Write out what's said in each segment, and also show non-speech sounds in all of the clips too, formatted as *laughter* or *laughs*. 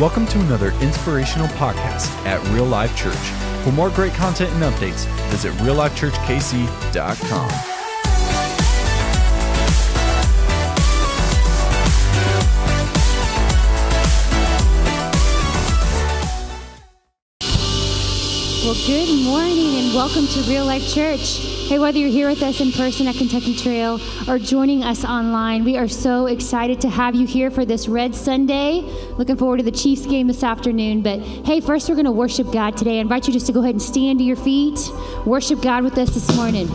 Welcome to another inspirational podcast at Real Life Church. For more great content and updates, visit reallifechurchkc.com. Well, good morning and welcome to Real Life Church. Hey, whether you're here with us in person at Kentucky Trail or joining us online, we are so excited to have you here for this Red Sunday. Looking forward to the Chiefs game this afternoon. But hey, first we're going to worship God today. I invite you just to go ahead and stand to your feet, worship God with us this morning.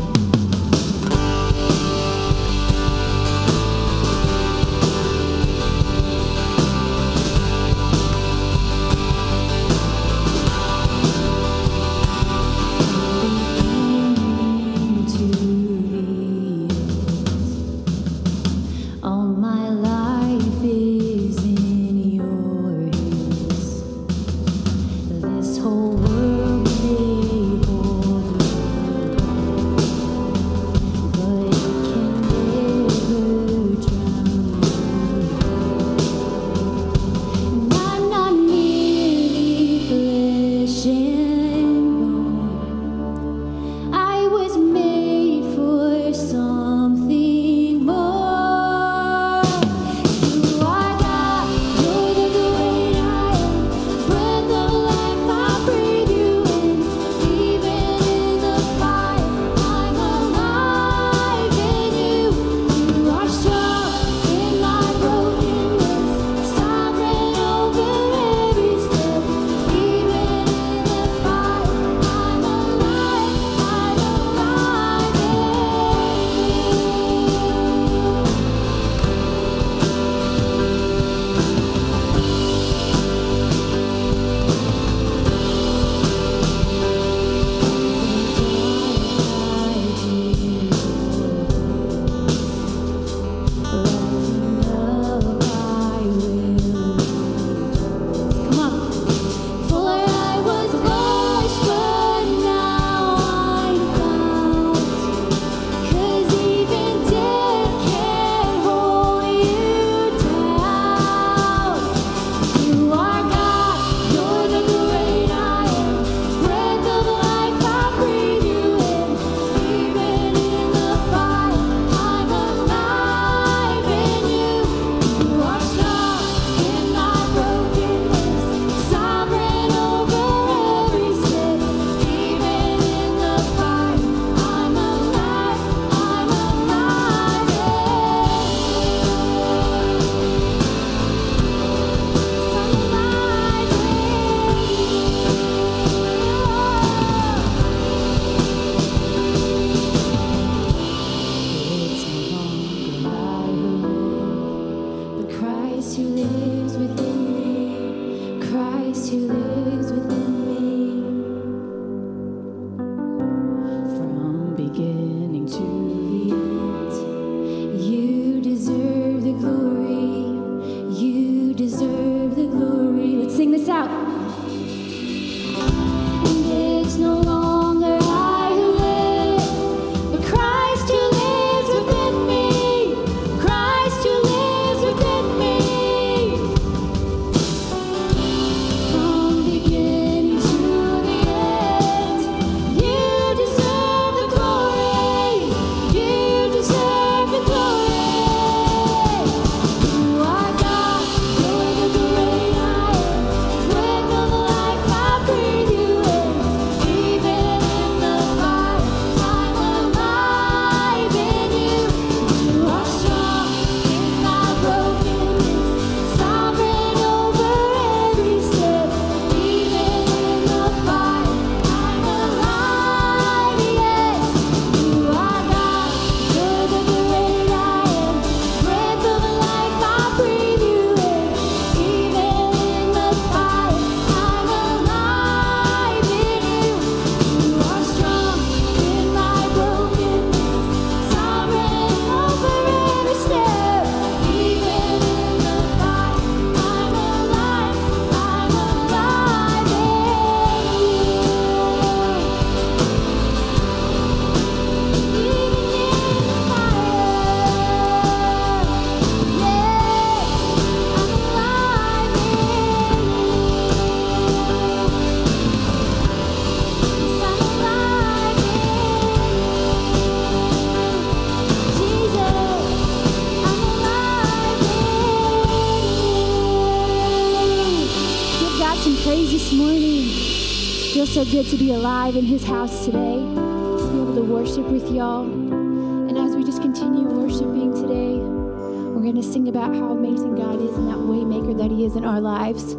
to be alive in his house today, to be able to worship with y'all. And as we just continue worshiping today, we're going to sing about how amazing God is and that waymaker that he is in our lives.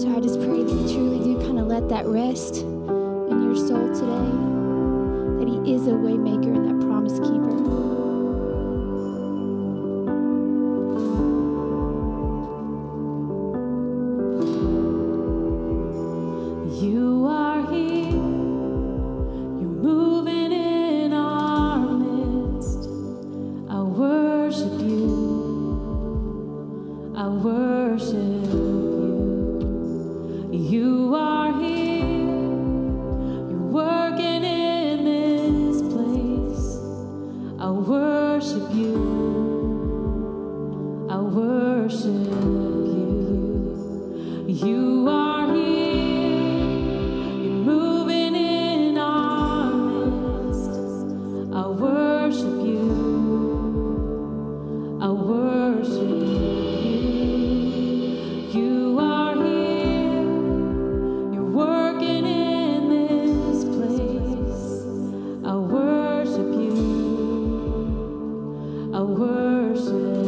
So I just pray that you truly do kind of let that rest in your soul today, that he is a waymaker. I worship.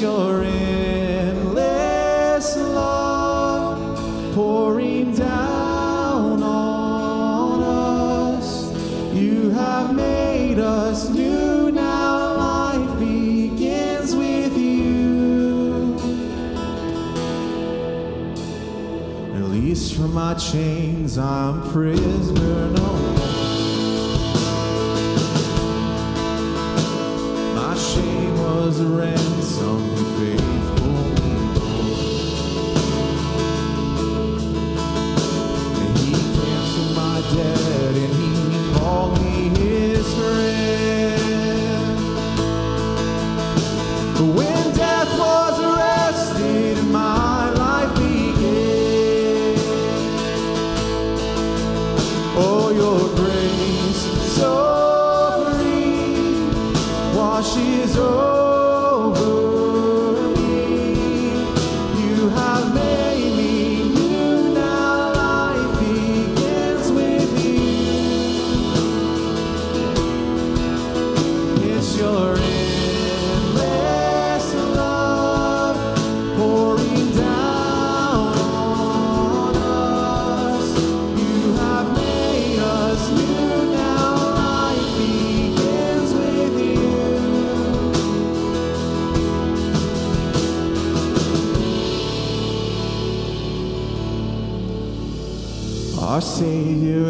Your endless love pouring down on us. You have made us new. Now life begins with you. From my chains, I'm free.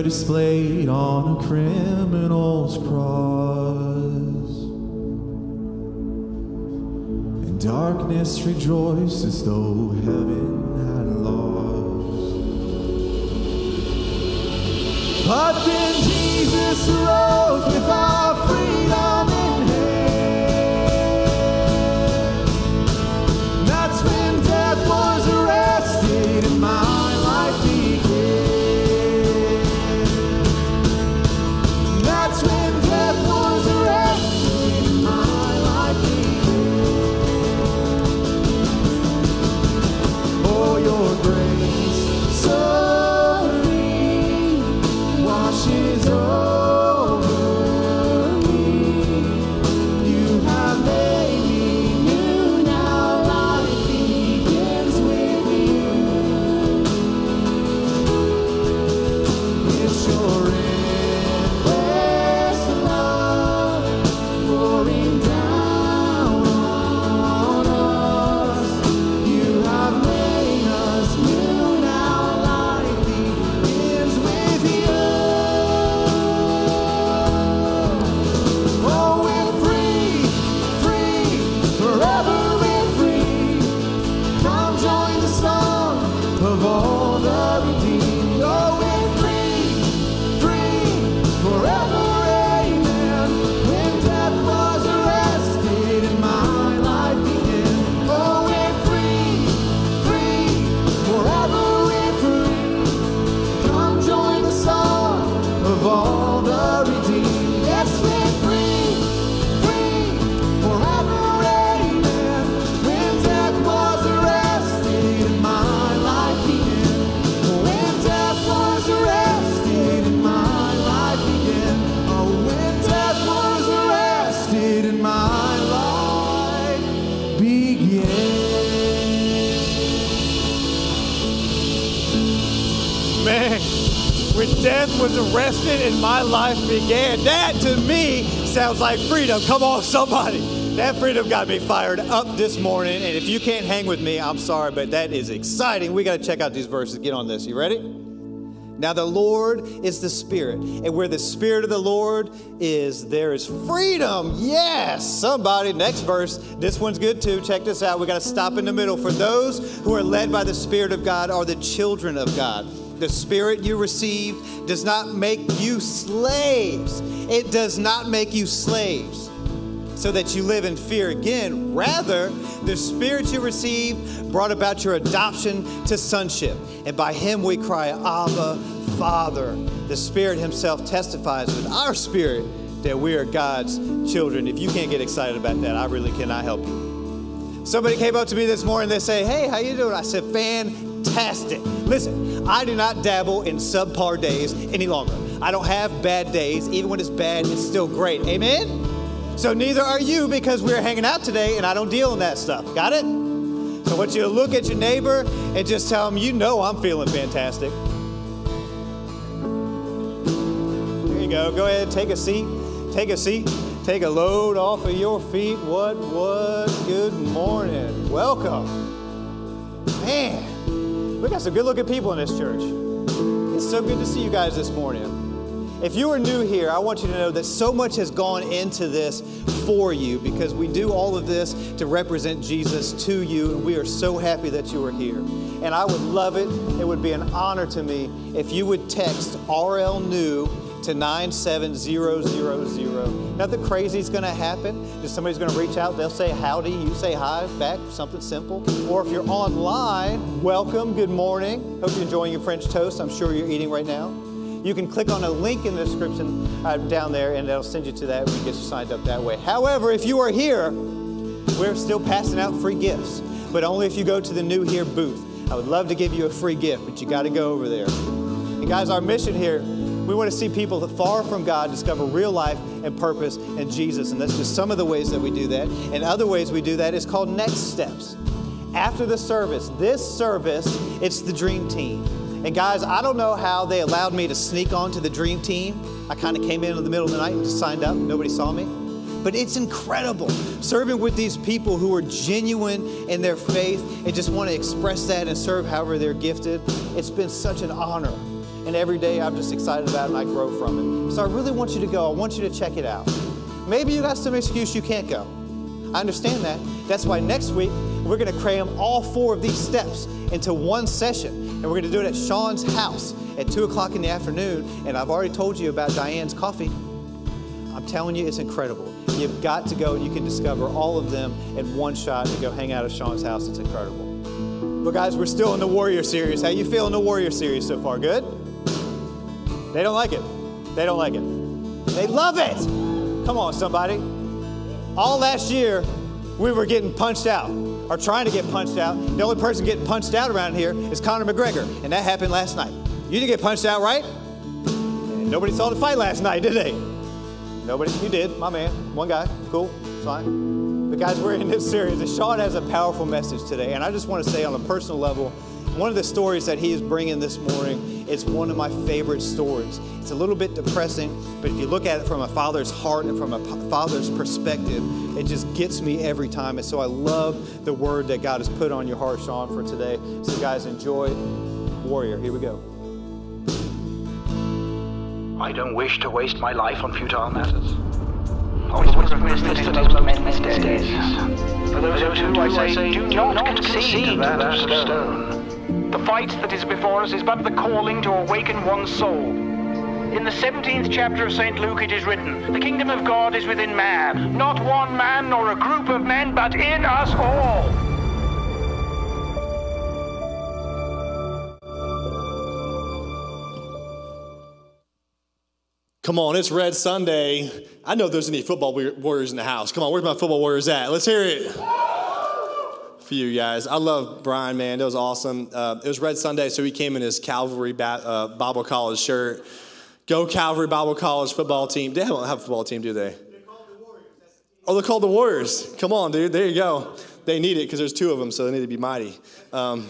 displayed on a criminal's cross. And darkness rejoices though. And my life began. That to me sounds like freedom. Come on, somebody. That freedom got me fired up this morning. And if you can't hang with me, I'm sorry, but that is exciting. We got to check out these verses. Get on this. You ready? Now, the Lord is the Spirit, and where the Spirit of the Lord is, there is freedom. Yes, somebody. Next verse. This one's good too. Check this out. We got to stop in the middle. For those who are led by the Spirit of God are the children of God. The Spirit you received does not make you slaves. It does not make you slaves so that you live in fear again. Rather, the Spirit you received brought about your adoption to sonship. And by Him we cry, Abba, Father. The Spirit Himself testifies with our spirit that we are God's children. If you can't get excited about that, I really cannot help you. Somebody came up to me this morning, they say, Hey, how you doing? I said, Fantastic. Listen, I do not dabble in subpar days any longer. I don't have bad days. Even when it's bad, it's still great. Amen? So neither are you because we're hanging out today and I don't deal in that stuff. Got it? So I want you to look at your neighbor and just tell them, you know I'm feeling fantastic. There you go. Go ahead, take a seat. Take a seat. Take a load off of your feet. What, what? Good morning. Welcome. Man, we got some good looking people in this church. It's so good to see you guys this morning. If you are new here, I want you to know that so much has gone into this for you because we do all of this to represent Jesus to you, and we are so happy that you are here. And I would love it, it would be an honor to me if you would text RL New to 97000. Nothing crazy is going to happen. Just somebody's going to reach out. They'll say howdy. You say hi back, something simple. Or if you're online, welcome, good morning. Hope you're enjoying your French toast. I'm sure you're eating right now. You can click on a link in the description uh, down there and it'll send you to that. We can get you signed up that way. However, if you are here, we're still passing out free gifts, but only if you go to the New Here booth. I would love to give you a free gift, but you got to go over there. And guys, our mission here, we want to see people that far from God discover real life and purpose in Jesus. And that's just some of the ways that we do that. And other ways we do that is called next steps. After the service, this service, it's the dream team. And guys, I don't know how they allowed me to sneak onto the dream team. I kind of came in in the middle of the night and just signed up. Nobody saw me. But it's incredible serving with these people who are genuine in their faith and just want to express that and serve however they're gifted. It's been such an honor. And every day I'm just excited about it and I grow from it. So I really want you to go. I want you to check it out. Maybe you got some excuse you can't go. I understand that. That's why next week we're going to cram all four of these steps into one session. And we're going to do it at Sean's house at 2 o'clock in the afternoon. And I've already told you about Diane's coffee. I'm telling you, it's incredible. You've got to go and you can discover all of them in one shot and go hang out at Sean's house. It's incredible. But guys, we're still in the Warrior series. How you feeling the Warrior series so far? Good? They don't like it. They don't like it. They love it. Come on, somebody. All last year, we were getting punched out or trying to get punched out. The only person getting punched out around here is Conor McGregor, and that happened last night. You didn't get punched out, right? And nobody saw the fight last night, did they? Nobody. You did, my man. One guy. Cool. It's fine. But guys, we're in this series, and Sean has a powerful message today. And I just want to say, on a personal level, one of the stories that he is bringing this morning is one of my favorite stories. It's a little bit depressing, but if you look at it from a father's heart and from a father's perspective, it just gets me every time. And so I love the word that God has put on your heart, Sean, for today. So, guys, enjoy Warrior. Here we go. I don't wish to waste my life on futile matters. Always would have missed this most men's days. For those who I say, do not concede to that of stone. The fight that is before us is but the calling to awaken one's soul. In the 17th chapter of St. Luke it is written, The kingdom of God is within man, not one man nor a group of men, but in us all. Come on, it's Red Sunday. I know there's any football warriors in the house. Come on, where's my football warriors at? Let's hear it for you guys. I love Brian, man. It was awesome. Uh, it was Red Sunday, so he came in his Calvary ba- uh, Bible College shirt. Go Calvary Bible College football team. They don't have a football team, do they? Oh, they're called the Warriors. Come on, dude. There you go. They need it because there's two of them, so they need to be mighty. Um,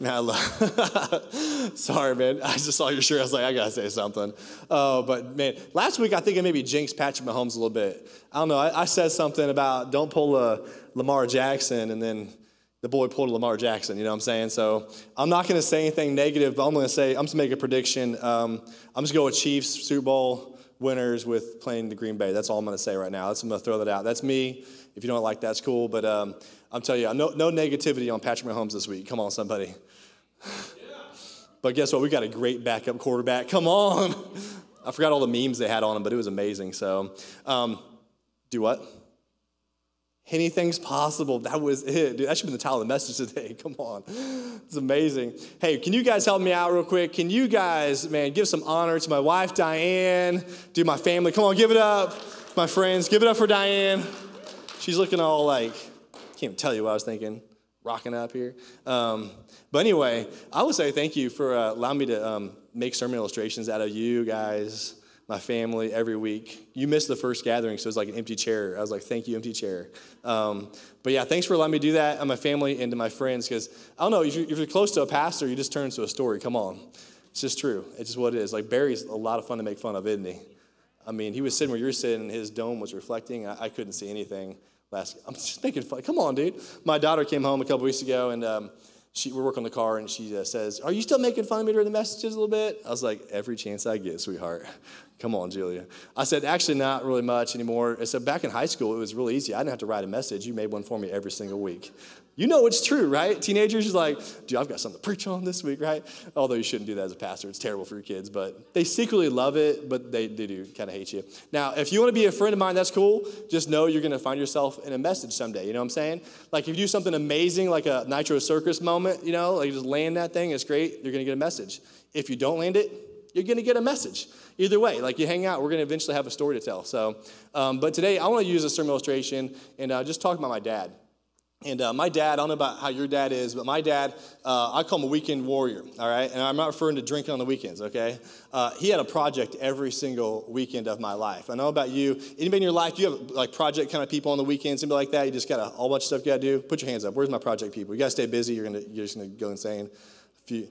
man, I love. *laughs* Sorry, man. I just saw your shirt. I was like, I gotta say something. Uh, but man, last week I think I maybe jinxed Patrick Mahomes a little bit. I don't know. I, I said something about don't pull a Lamar Jackson, and then the boy pulled a Lamar Jackson. You know what I'm saying? So I'm not gonna say anything negative, but I'm gonna say I'm just make a prediction. Um, I'm just going to go with Chiefs Super Bowl winners with playing the Green Bay. That's all I'm gonna say right now. That's I'm gonna throw that out. That's me. If you don't like that, that's cool. But um, I'm telling you, no, no negativity on Patrick Mahomes this week. Come on, somebody. But guess what? We got a great backup quarterback. Come on. *laughs* I forgot all the memes they had on him, but it was amazing. So, um, do what? Anything's possible. That was it. Dude, that should be the title of the message today. *laughs* Come on. It's amazing. Hey, can you guys help me out real quick? Can you guys, man, give some honor to my wife, Diane, do my family? Come on, give it up. My friends, give it up for Diane. She's looking all like, can't even tell you what I was thinking, rocking up here. Um, but anyway, I would say thank you for uh, allowing me to um, make sermon illustrations out of you guys, my family, every week. You missed the first gathering, so it was like an empty chair. I was like, thank you, empty chair. Um, but yeah, thanks for allowing me do that, and my family and to my friends, because I don't know, if you're, if you're close to a pastor, you just turn into a story. Come on. It's just true. It's just what it is. Like, Barry's a lot of fun to make fun of, isn't he? I mean, he was sitting where you're sitting, and his dome was reflecting. I, I couldn't see anything last. I'm just making fun. Come on, dude. My daughter came home a couple weeks ago, and um, she, we're working on the car, and she uh, says, "Are you still making fun of me during the messages a little bit?" I was like, "Every chance I get, sweetheart." *laughs* Come on, Julia. I said, "Actually, not really much anymore." I said, "Back in high school, it was really easy. I didn't have to write a message. You made one for me every single week." You know it's true, right? Teenagers is like, dude, I've got something to preach on this week, right? Although you shouldn't do that as a pastor. It's terrible for your kids, but they secretly love it, but they, they do kind of hate you. Now, if you want to be a friend of mine, that's cool. Just know you're going to find yourself in a message someday. You know what I'm saying? Like if you do something amazing, like a Nitro Circus moment, you know, like just land that thing, it's great, you're going to get a message. If you don't land it, you're going to get a message. Either way, like you hang out, we're going to eventually have a story to tell. So, um, but today I want to use a sermon illustration and uh, just talk about my dad. And uh, my dad, I don't know about how your dad is, but my dad, uh, I call him a weekend warrior, all right? And I'm not referring to drinking on the weekends, okay? Uh, he had a project every single weekend of my life. I know about you. Anybody in your life, you have like project kind of people on the weekends, anybody like that? You just got a whole bunch of stuff you got to do? Put your hands up. Where's my project people? You got to stay busy. You're, gonna, you're just going to go insane. A few,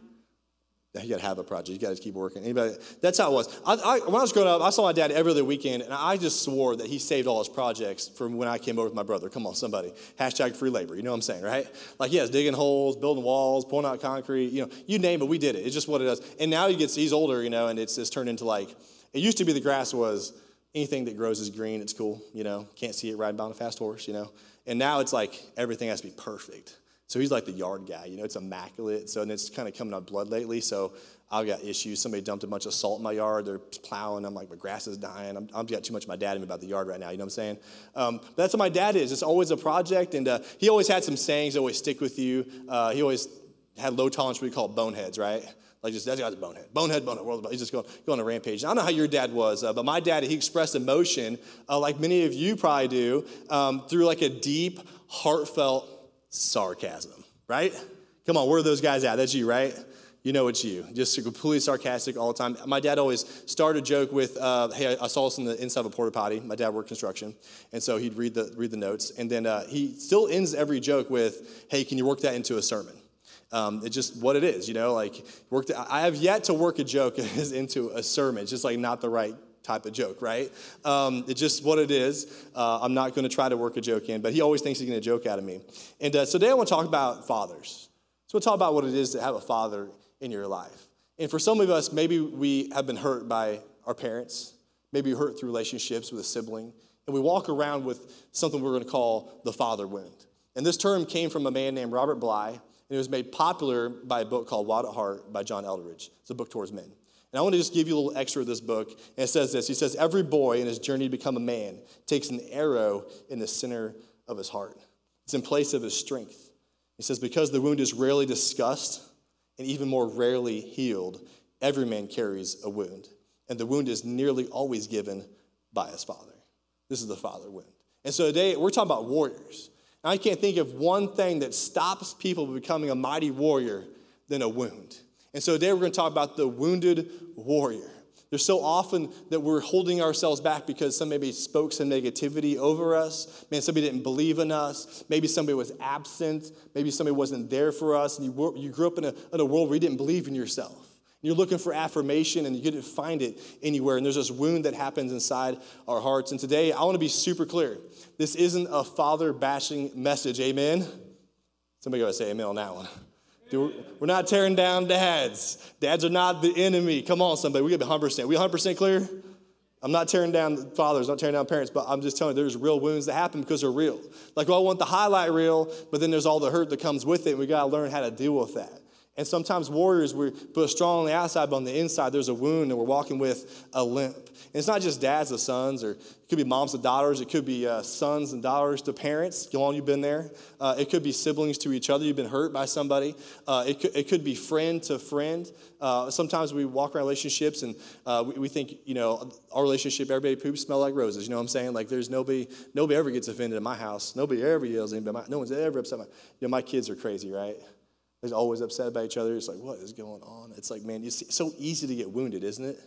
you got to have a project. You got to keep working. Anybody? That's how it was. I, I, when I was growing up, I saw my dad every other weekend, and I just swore that he saved all his projects from when I came over with my brother. Come on, somebody. Hashtag free labor. You know what I'm saying, right? Like, yes, digging holes, building walls, pouring out concrete. You know, you name it, we did it. It's just what it does. And now he gets, he's older, you know, and it's, it's turned into like, it used to be the grass was anything that grows is green. It's cool, you know. Can't see it riding by on a fast horse, you know. And now it's like everything has to be perfect. So he's like the yard guy, you know, it's immaculate. So, and it's kind of coming on blood lately. So I've got issues. Somebody dumped a bunch of salt in my yard. They're plowing. I'm like, my grass is dying. I'm, I've got too much of my dad in me about the yard right now. You know what I'm saying? Um, but that's what my dad is. It's always a project. And uh, he always had some sayings that always stick with you. Uh, he always had low tolerance, what we call boneheads, right? Like just that guy's a bonehead, bonehead, bonehead. He's just going, going on a rampage. I don't know how your dad was, uh, but my dad he expressed emotion, uh, like many of you probably do, um, through like a deep, heartfelt sarcasm. Right? Come on, where are those guys at? That's you, right? you know it's you. Just completely sarcastic all the time. My dad always started a joke with, uh, "Hey, I saw this in the inside of a porta potty." My dad worked construction, and so he'd read the read the notes, and then uh, he still ends every joke with, "Hey, can you work that into a sermon?" Um, it's just what it is, you know. Like worked. I have yet to work a joke *laughs* into a sermon. It's just like not the right type of joke, right? Um, it's just what it is. Uh, I'm not going to try to work a joke in, but he always thinks he's going to joke out of me. And uh, so today I want to talk about fathers. So we'll talk about what it is to have a father in your life. And for some of us, maybe we have been hurt by our parents, maybe hurt through relationships with a sibling, and we walk around with something we're going to call the father wound. And this term came from a man named Robert Bly, and it was made popular by a book called Wild at Heart by John Eldredge. It's a book towards men. And I want to just give you a little extra of this book. And it says this He says, Every boy in his journey to become a man takes an arrow in the center of his heart, it's in place of his strength. He says, Because the wound is rarely discussed, and even more rarely healed, every man carries a wound. And the wound is nearly always given by his father. This is the father wound. And so today we're talking about warriors. And I can't think of one thing that stops people from becoming a mighty warrior than a wound. And so today we're going to talk about the wounded warrior. There's so often that we're holding ourselves back because somebody spoke some negativity over us. Man, somebody didn't believe in us. Maybe somebody was absent. Maybe somebody wasn't there for us. And you, you grew up in a, in a world where you didn't believe in yourself. You're looking for affirmation and you didn't find it anywhere. And there's this wound that happens inside our hearts. And today, I want to be super clear. This isn't a father bashing message. Amen? Somebody gotta say amen on that one. We're not tearing down dads. Dads are not the enemy. Come on, somebody. We gotta be 100%. We 100% clear? I'm not tearing down fathers, not tearing down parents, but I'm just telling you, there's real wounds that happen because they're real. Like, well, I want the highlight reel, but then there's all the hurt that comes with it, and we gotta learn how to deal with that. And sometimes warriors, we put strong on the outside, but on the inside, there's a wound, and we're walking with a limp. And it's not just dads to sons, or it could be moms to daughters. It could be uh, sons and daughters to parents. How long you've been there. Uh, it could be siblings to each other. You've been hurt by somebody. Uh, it, could, it could be friend to friend. Uh, sometimes we walk around relationships, and uh, we, we, think, you know, our relationship, everybody poops smell like roses. You know what I'm saying? Like, there's nobody, nobody ever gets offended in my house. Nobody ever yells at anybody. No one's ever upset. My, you know, my kids are crazy, right? They're always upset about each other. It's like, what is going on? It's like, man, it's so easy to get wounded, isn't it?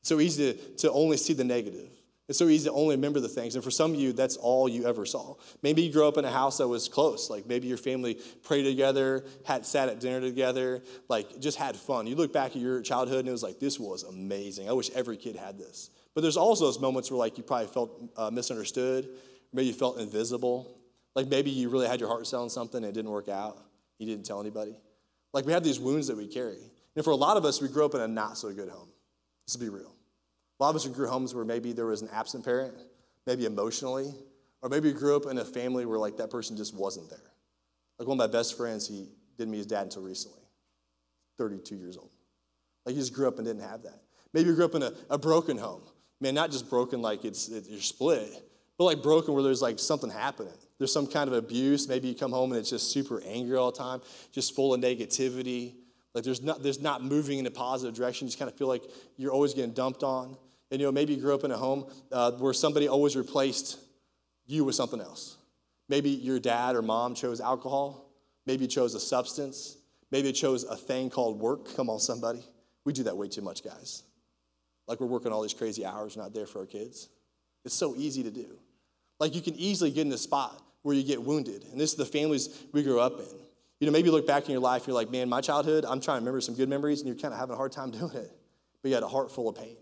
It's so easy to, to only see the negative. It's so easy to only remember the things. And for some of you, that's all you ever saw. Maybe you grew up in a house that was close. Like maybe your family prayed together, had sat at dinner together, like just had fun. You look back at your childhood and it was like, this was amazing. I wish every kid had this. But there's also those moments where like you probably felt uh, misunderstood, maybe you felt invisible. Like maybe you really had your heart set on something and it didn't work out. You didn't tell anybody. Like we have these wounds that we carry. And for a lot of us, we grew up in a not so good home. Let's be real. A lot of us grew homes where maybe there was an absent parent, maybe emotionally, or maybe you grew up in a family where like that person just wasn't there. Like one of my best friends, he didn't meet his dad until recently, 32 years old. Like he just grew up and didn't have that. Maybe you grew up in a, a broken home. Man, not just broken like it's it, you're split, but like broken where there's like something happening. There's some kind of abuse. Maybe you come home and it's just super angry all the time, just full of negativity. Like there's not, there's not moving in a positive direction. You just kind of feel like you're always getting dumped on. And you know, maybe you grew up in a home uh, where somebody always replaced you with something else. Maybe your dad or mom chose alcohol. Maybe you chose a substance. Maybe chose a thing called work. Come on, somebody. We do that way too much, guys. Like we're working all these crazy hours, not there for our kids. It's so easy to do. Like you can easily get in a spot where you get wounded. And this is the families we grew up in. You know, maybe you look back in your life, you're like, man, my childhood, I'm trying to remember some good memories, and you're kind of having a hard time *laughs* doing it. But you had a heart full of pain.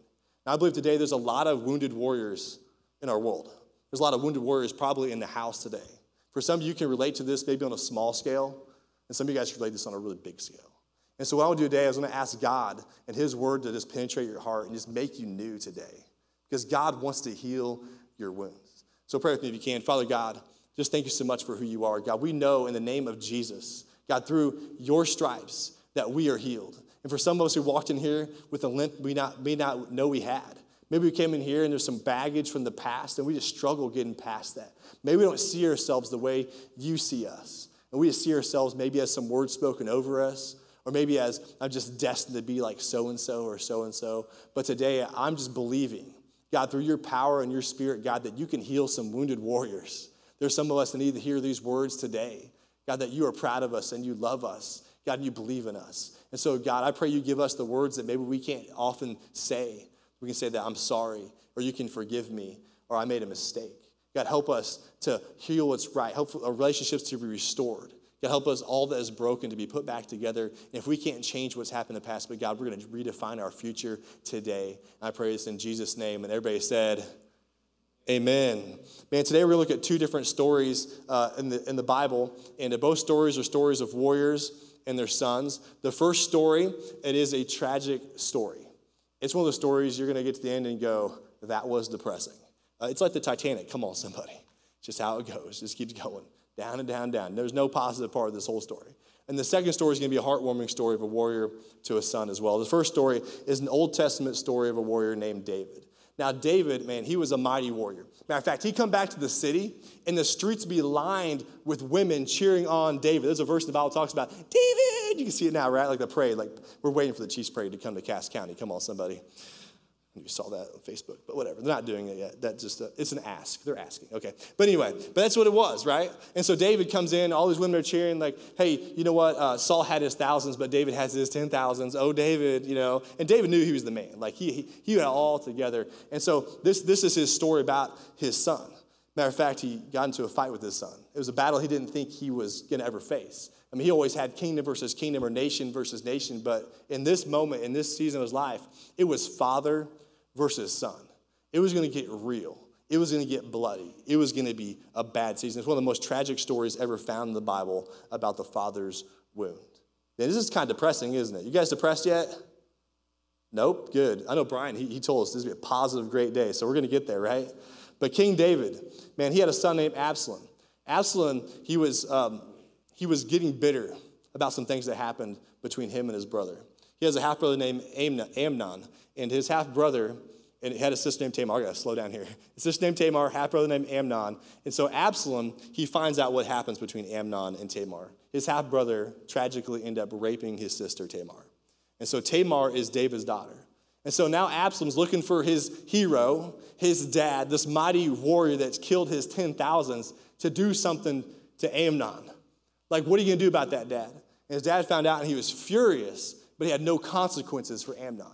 And I believe today there's a lot of wounded warriors in our world. There's a lot of wounded warriors probably in the house today. For some of you can relate to this maybe on a small scale, and some of you guys relate this on a really big scale. And so what I want to do today is I'm going to ask God and His Word to just penetrate your heart and just make you new today. Because God wants to heal your wounds. So pray with me if you can. Father God, just thank you so much for who you are. God, we know in the name of Jesus, God, through your stripes, that we are healed. And for some of us who walked in here with a limp we not, may not know we had, maybe we came in here and there's some baggage from the past and we just struggle getting past that. Maybe we don't see ourselves the way you see us. And we just see ourselves maybe as some words spoken over us, or maybe as I'm just destined to be like so and so or so and so. But today I'm just believing, God, through your power and your spirit, God, that you can heal some wounded warriors there's some of us that need to hear these words today. God, that you are proud of us and you love us. God, you believe in us. And so, God, I pray you give us the words that maybe we can't often say. We can say that I'm sorry, or you can forgive me, or I made a mistake. God, help us to heal what's right, help our relationships to be restored. God, help us all that is broken to be put back together. And if we can't change what's happened in the past, but God, we're going to redefine our future today. And I pray this in Jesus' name. And everybody said, Amen. Man, today we're going to look at two different stories uh, in, the, in the Bible, and both stories are stories of warriors and their sons. The first story, it is a tragic story. It's one of the stories you're going to get to the end and go, that was depressing. Uh, it's like the Titanic. Come on, somebody. Just how it goes. Just keeps going down and down, down. There's no positive part of this whole story. And the second story is going to be a heartwarming story of a warrior to a son as well. The first story is an Old Testament story of a warrior named David. Now, David, man, he was a mighty warrior. Matter of fact, he come back to the city, and the streets be lined with women cheering on David. There's a verse in the Bible talks about David. You can see it now, right? Like the parade, like we're waiting for the Chiefs parade to come to Cass County. Come on, somebody. You saw that on Facebook, but whatever. They're not doing it yet. That just uh, it's an ask. They're asking. Okay, but anyway, but that's what it was, right? And so David comes in. All these women are cheering, like, "Hey, you know what? Uh, Saul had his thousands, but David has his ten thousands. Oh, David, you know." And David knew he was the man. Like he he, he had it all together. And so this this is his story about his son. Matter of fact, he got into a fight with his son. It was a battle he didn't think he was going to ever face. I mean, he always had kingdom versus kingdom or nation versus nation, but in this moment, in this season of his life, it was father versus son. It was going to get real. It was going to get bloody. It was going to be a bad season. It's one of the most tragic stories ever found in the Bible about the father's wound. Now, this is kind of depressing, isn't it? You guys depressed yet? Nope, good. I know Brian, he, he told us this would be a positive, great day, so we're going to get there, right? But King David, man, he had a son named Absalom. Absalom, he was, um, he was getting bitter about some things that happened between him and his brother. He has a half brother named Amnon, and his half brother, and he had a sister named Tamar. I gotta slow down here. A *laughs* sister named Tamar, half brother named Amnon. And so Absalom, he finds out what happens between Amnon and Tamar. His half brother tragically ended up raping his sister Tamar. And so Tamar is David's daughter. And so now Absalom's looking for his hero, his dad, this mighty warrior that's killed his ten thousands, to do something to Amnon. Like, what are you gonna do about that, dad? And his dad found out and he was furious, but he had no consequences for Amnon.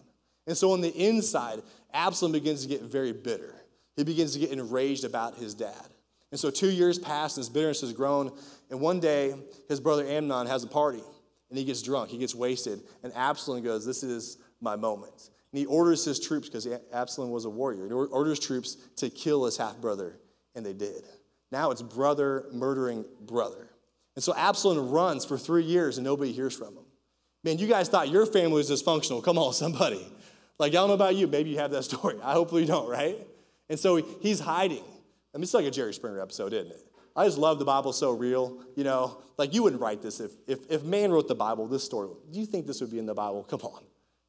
And so on the inside, Absalom begins to get very bitter. He begins to get enraged about his dad. And so two years pass and his bitterness has grown. And one day, his brother Amnon has a party and he gets drunk, he gets wasted. And Absalom goes, This is my moment. And he orders his troops, because Absalom was a warrior, he orders troops to kill his half brother, and they did. Now it's brother murdering brother. And so Absalom runs for three years and nobody hears from him. Man, you guys thought your family was dysfunctional. Come on, somebody. Like, I don't know about you. Maybe you have that *laughs* story. I hopefully you don't, right? And so he's hiding. I mean, it's like a Jerry Springer episode, isn't it? I just love the Bible so real. You know, like you wouldn't write this if, if, if man wrote the Bible, this story. Do you think this would be in the Bible? Come on.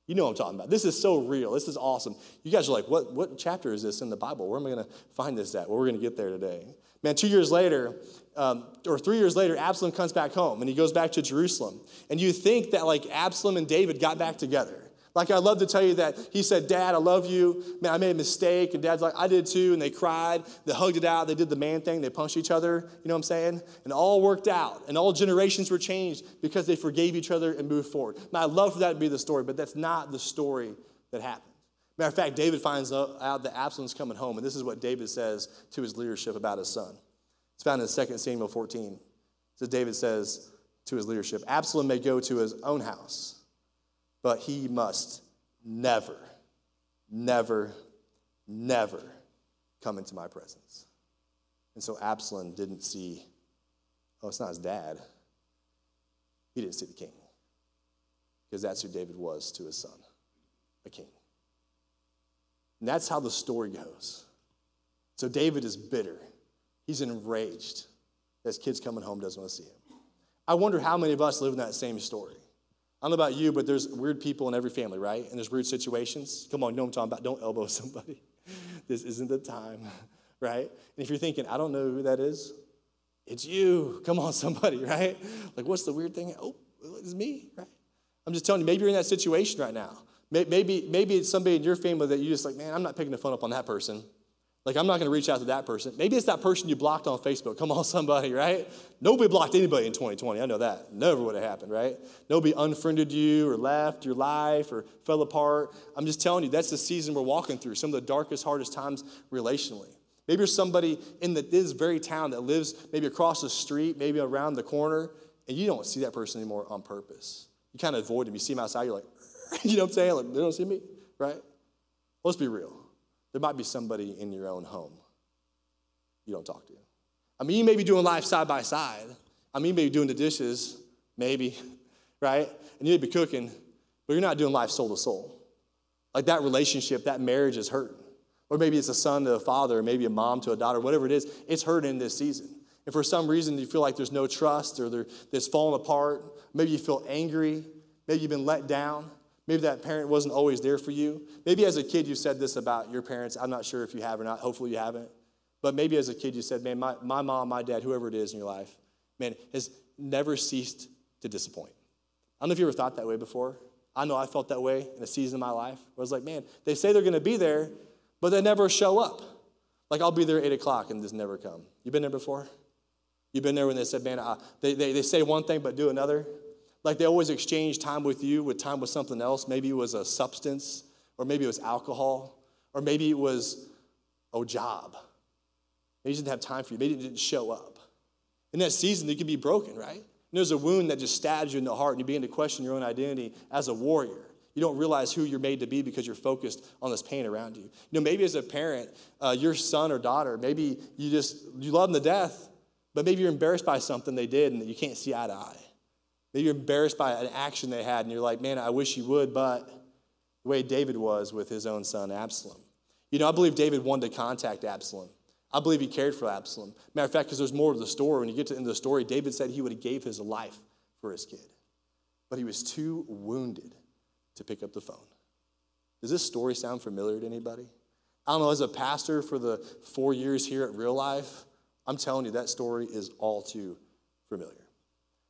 You know what I'm talking about. This is so real. This is awesome. You guys are like, what, what chapter is this in the Bible? Where am I going to find this at? Well, we're going to get there today. Man, two years later, um, or three years later, Absalom comes back home and he goes back to Jerusalem. And you think that like Absalom and David got back together. Like, I'd love to tell you that he said, Dad, I love you. Man, I made a mistake. And dad's like, I did too. And they cried. They hugged it out. They did the man thing. They punched each other. You know what I'm saying? And all worked out. And all generations were changed because they forgave each other and moved forward. Now, I'd love for that to be the story, but that's not the story that happened. Matter of fact, David finds out that Absalom's coming home. And this is what David says to his leadership about his son. It's found in 2 Samuel 14. So David says to his leadership Absalom may go to his own house but he must never, never, never come into my presence. And so Absalom didn't see, oh, it's not his dad. He didn't see the king. Because that's who David was to his son, a king. And that's how the story goes. So David is bitter. He's enraged that his kid's coming home doesn't want to see him. I wonder how many of us live in that same story. Don't know about you, but there's weird people in every family, right? And there's weird situations. Come on, you know what I'm talking about. Don't elbow *laughs* somebody. this isn't the time, *laughs* right? And if you're thinking, I don't know who that is, it's you. Come on, *laughs* somebody, right? Like, what's the weird thing? Oh, it's me, right? I'm just telling you, maybe you're in that situation right now. Maybe, maybe it's somebody in your family that you just like, man, I'm not picking the phone up on that person. Like, I'm not going to reach out to that person. Maybe it's that person you blocked on Facebook. Come on, *laughs* somebody, right? Nobody blocked anybody in 2020. I know that. Never would have happened, right? Nobody unfriended you or left your life or fell apart. I'm just telling you, that's the season we're walking through, some of the darkest, hardest times relationally. Maybe you're somebody in the, this very town that lives maybe across the street, maybe around the corner, and you don't see that person anymore on purpose. You kind of avoid them. You see them outside, you're like, *laughs* you know what I'm saying? Like, they don't see me, right? Let's be real. There might be somebody in your own home you don't talk to. I mean, you may be doing life side by side. I mean, you may be doing the dishes, maybe, *laughs* right? And you may be cooking, but you're not doing life soul to soul. Like that relationship, that marriage is hurting. Or maybe it's a son to a father, or maybe a mom to a daughter, whatever it is, it's hurting in this season. And for some reason, you feel like there's no trust or there's falling apart. Maybe you feel angry. Maybe you've been let down. Maybe that parent wasn't always there for you. Maybe as a kid you said this about your parents. I'm not sure if you have or not. Hopefully you haven't. But maybe as a kid you said, man, my, my mom, my dad, whoever it is in your life, man, has never ceased to disappoint. I don't know if you ever thought that way before. I know I felt that way in a season of my life where I was like, man, they say they're going to be there, but they never show up. Like I'll be there at 8 o'clock and just never come. You been there before? You've been there when they said, man, they, they, they say one thing but do another? Like they always exchange time with you with time with something else. Maybe it was a substance, or maybe it was alcohol, or maybe it was a job. He didn't have time for you. It didn't show up. In that season, you can be broken, right? And there's a wound that just stabs you in the heart, and you begin to question your own identity as a warrior. You don't realize who you're made to be because you're focused on this pain around you. You know, maybe as a parent, uh, your son or daughter, maybe you just you love them to death, but maybe you're embarrassed by something they did and you can't see eye to eye. Maybe you're embarrassed by an action they had, and you're like, man, I wish you would, but the way David was with his own son Absalom. You know, I believe David wanted to contact Absalom. I believe he cared for Absalom. Matter of fact, because there's more to the story. When you get to the end of the story, David said he would have gave his life for his kid. But he was too wounded to pick up the phone. Does this story sound familiar to anybody? I don't know, as a pastor for the four years here at Real Life, I'm telling you, that story is all too familiar.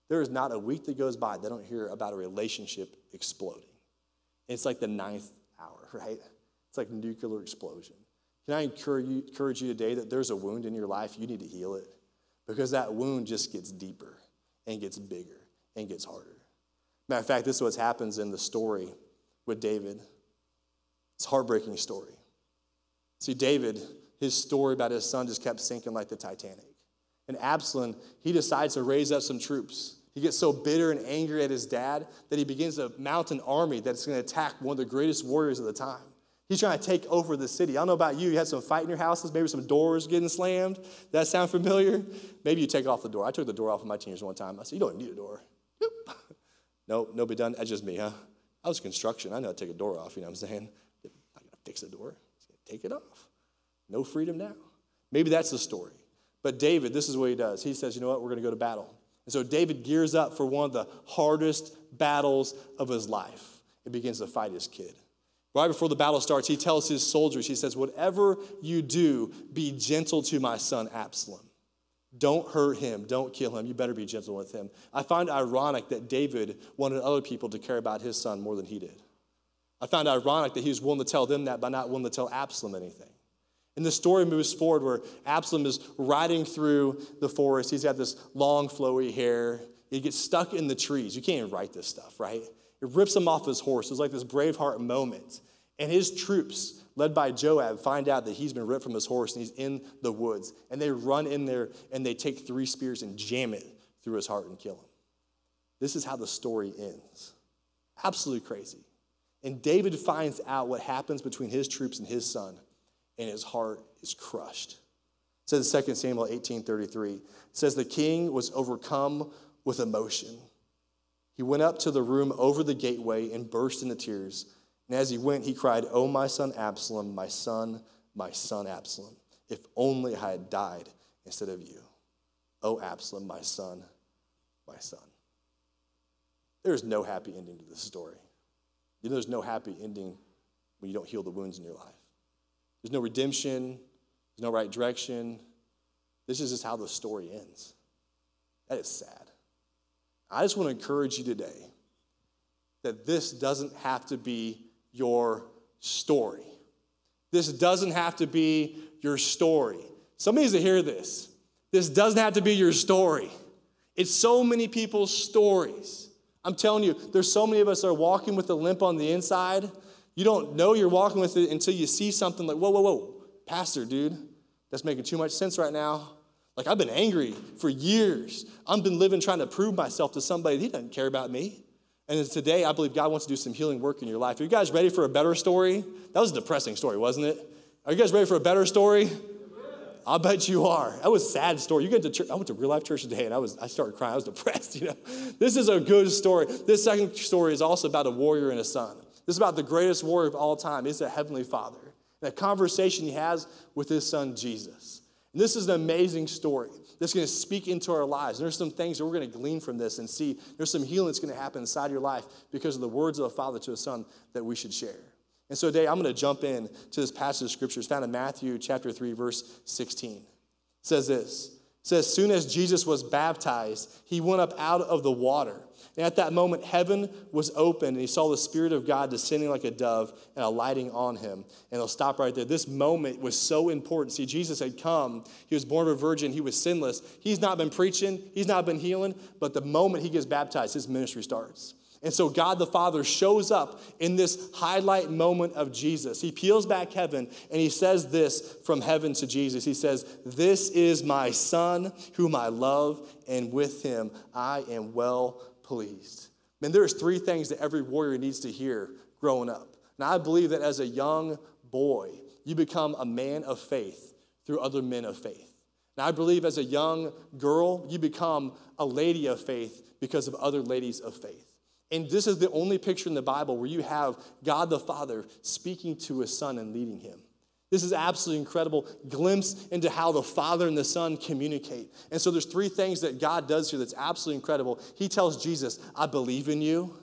There is not a week that goes by I don't hear about a relationship exploding. It's like the ninth hour, *laughs* right? It's like nuclear explosion. Can I encourage you, encourage you today that there's a wound in your life, you need to heal it because that wound just gets deeper and gets bigger and gets harder. Matter of fact, this is what happens in the story with David. It's a heartbreaking story. See, David, his story about his son just kept sinking like the Titanic. And Absalom, he decides to raise up some troops. He gets so bitter and angry at his dad that he begins to mount an army that's going to attack one of the greatest warriors of the time. He's trying to take over the city. I don't know about you. You had some fight in your houses, maybe some doors getting slammed. That sound familiar? Maybe you take off the door. I took the door off of my teenagers one time. I said, You don't need a door. *laughs* no, nobody done. That's just me, huh? I was construction. I know how to take a door off, you know what I'm saying? I gotta fix the door. Take it off. No freedom now. Maybe that's the story. But David, this is what he does. He says, You know what? We're gonna go to battle. And so David gears up for one of the hardest battles of his life and begins to fight his kid. Right before the battle starts, he tells his soldiers, he says, Whatever you do, be gentle to my son Absalom. Don't hurt him. Don't kill him. You better be gentle with him. I find ironic that David wanted other people to care about his son more than he did. I find ironic that he was willing to tell them that, but not willing to tell Absalom anything. And the story moves forward where Absalom is riding through the forest. He's got this long, flowy hair. He gets stuck in the trees. You can't even write this stuff, right? It rips him off his horse. It's like this Braveheart moment. And his troops, led by Joab, find out that he's been ripped from his horse and he's in the woods. And they run in there and they take three spears and jam it through his heart and kill him. This is how the story ends. Absolutely crazy. And David finds out what happens between his troops and his son, and his heart is crushed. It says in 2 Samuel 18:33, it says the king was overcome with emotion. He went up to the room over the gateway and burst into tears. And as he went, he cried, Oh, my son Absalom, my son, my son Absalom, if only I had died instead of you. Oh, Absalom, my son, my son. There's no happy ending to this story. You know, there's no happy ending when you don't heal the wounds in your life. There's no redemption, there's no right direction. This is just how the story ends. That is sad. I just want to encourage you today that this doesn't have to be your story. This doesn't have to be your story. Somebody needs to hear this. This doesn't have to be your story. It's so many people's stories. I'm telling you, there's so many of us that are walking with a limp on the inside. You don't know you're walking with it until you see something like, whoa, whoa, whoa, Pastor, dude, that's making too much sense right now. Like, I've been angry for years. I've been living trying to prove myself to somebody. He doesn't care about me. And today, I believe God wants to do some healing work in your life. Are you guys ready for a better story? That was a depressing story, wasn't it? Are you guys ready for a better story? I bet you are. That was a sad story. You get to church. I went to real life church today, and I was I started crying. I was *laughs* depressed. You know, this is a good story. This second story is also about a warrior and a son. This is about the greatest warrior of all time. He's a heavenly father. A conversation he has with his son Jesus. And this is an amazing story that's going to speak into our lives. there's some things that we're going to glean from this and see there's some healing that's going to happen inside your life because of the words of a father to a son that we should share. And so today I'm going to jump in to this passage of scripture. It's found in Matthew chapter 3, verse 16. It says this. Says, as soon as Jesus was baptized, he went up out of the water. And at that moment, heaven was open, and he saw the Spirit of God descending like a dove and alighting on him. And they'll stop right there. This moment was so important. See, Jesus had come, he was born of a virgin, he was sinless. He's not been preaching, he's not been healing, but the moment he gets baptized, his ministry starts. And so God the Father shows up in this highlight moment of Jesus. He peels back heaven and he says this from heaven to Jesus. He says, This is my Son whom I love, and with him I am well pleased. Man, there's three things that every warrior needs to hear growing up. Now, I believe that as a young boy, you become a man of faith through other men of faith. Now, I believe as a young girl, you become a lady of faith because of other ladies of faith. And this is the only picture in the Bible where you have God the Father speaking to his son and leading him. This is absolutely incredible glimpse into how the Father and the Son communicate. And so there's three things that God does here that's absolutely incredible. He tells Jesus, I believe in you,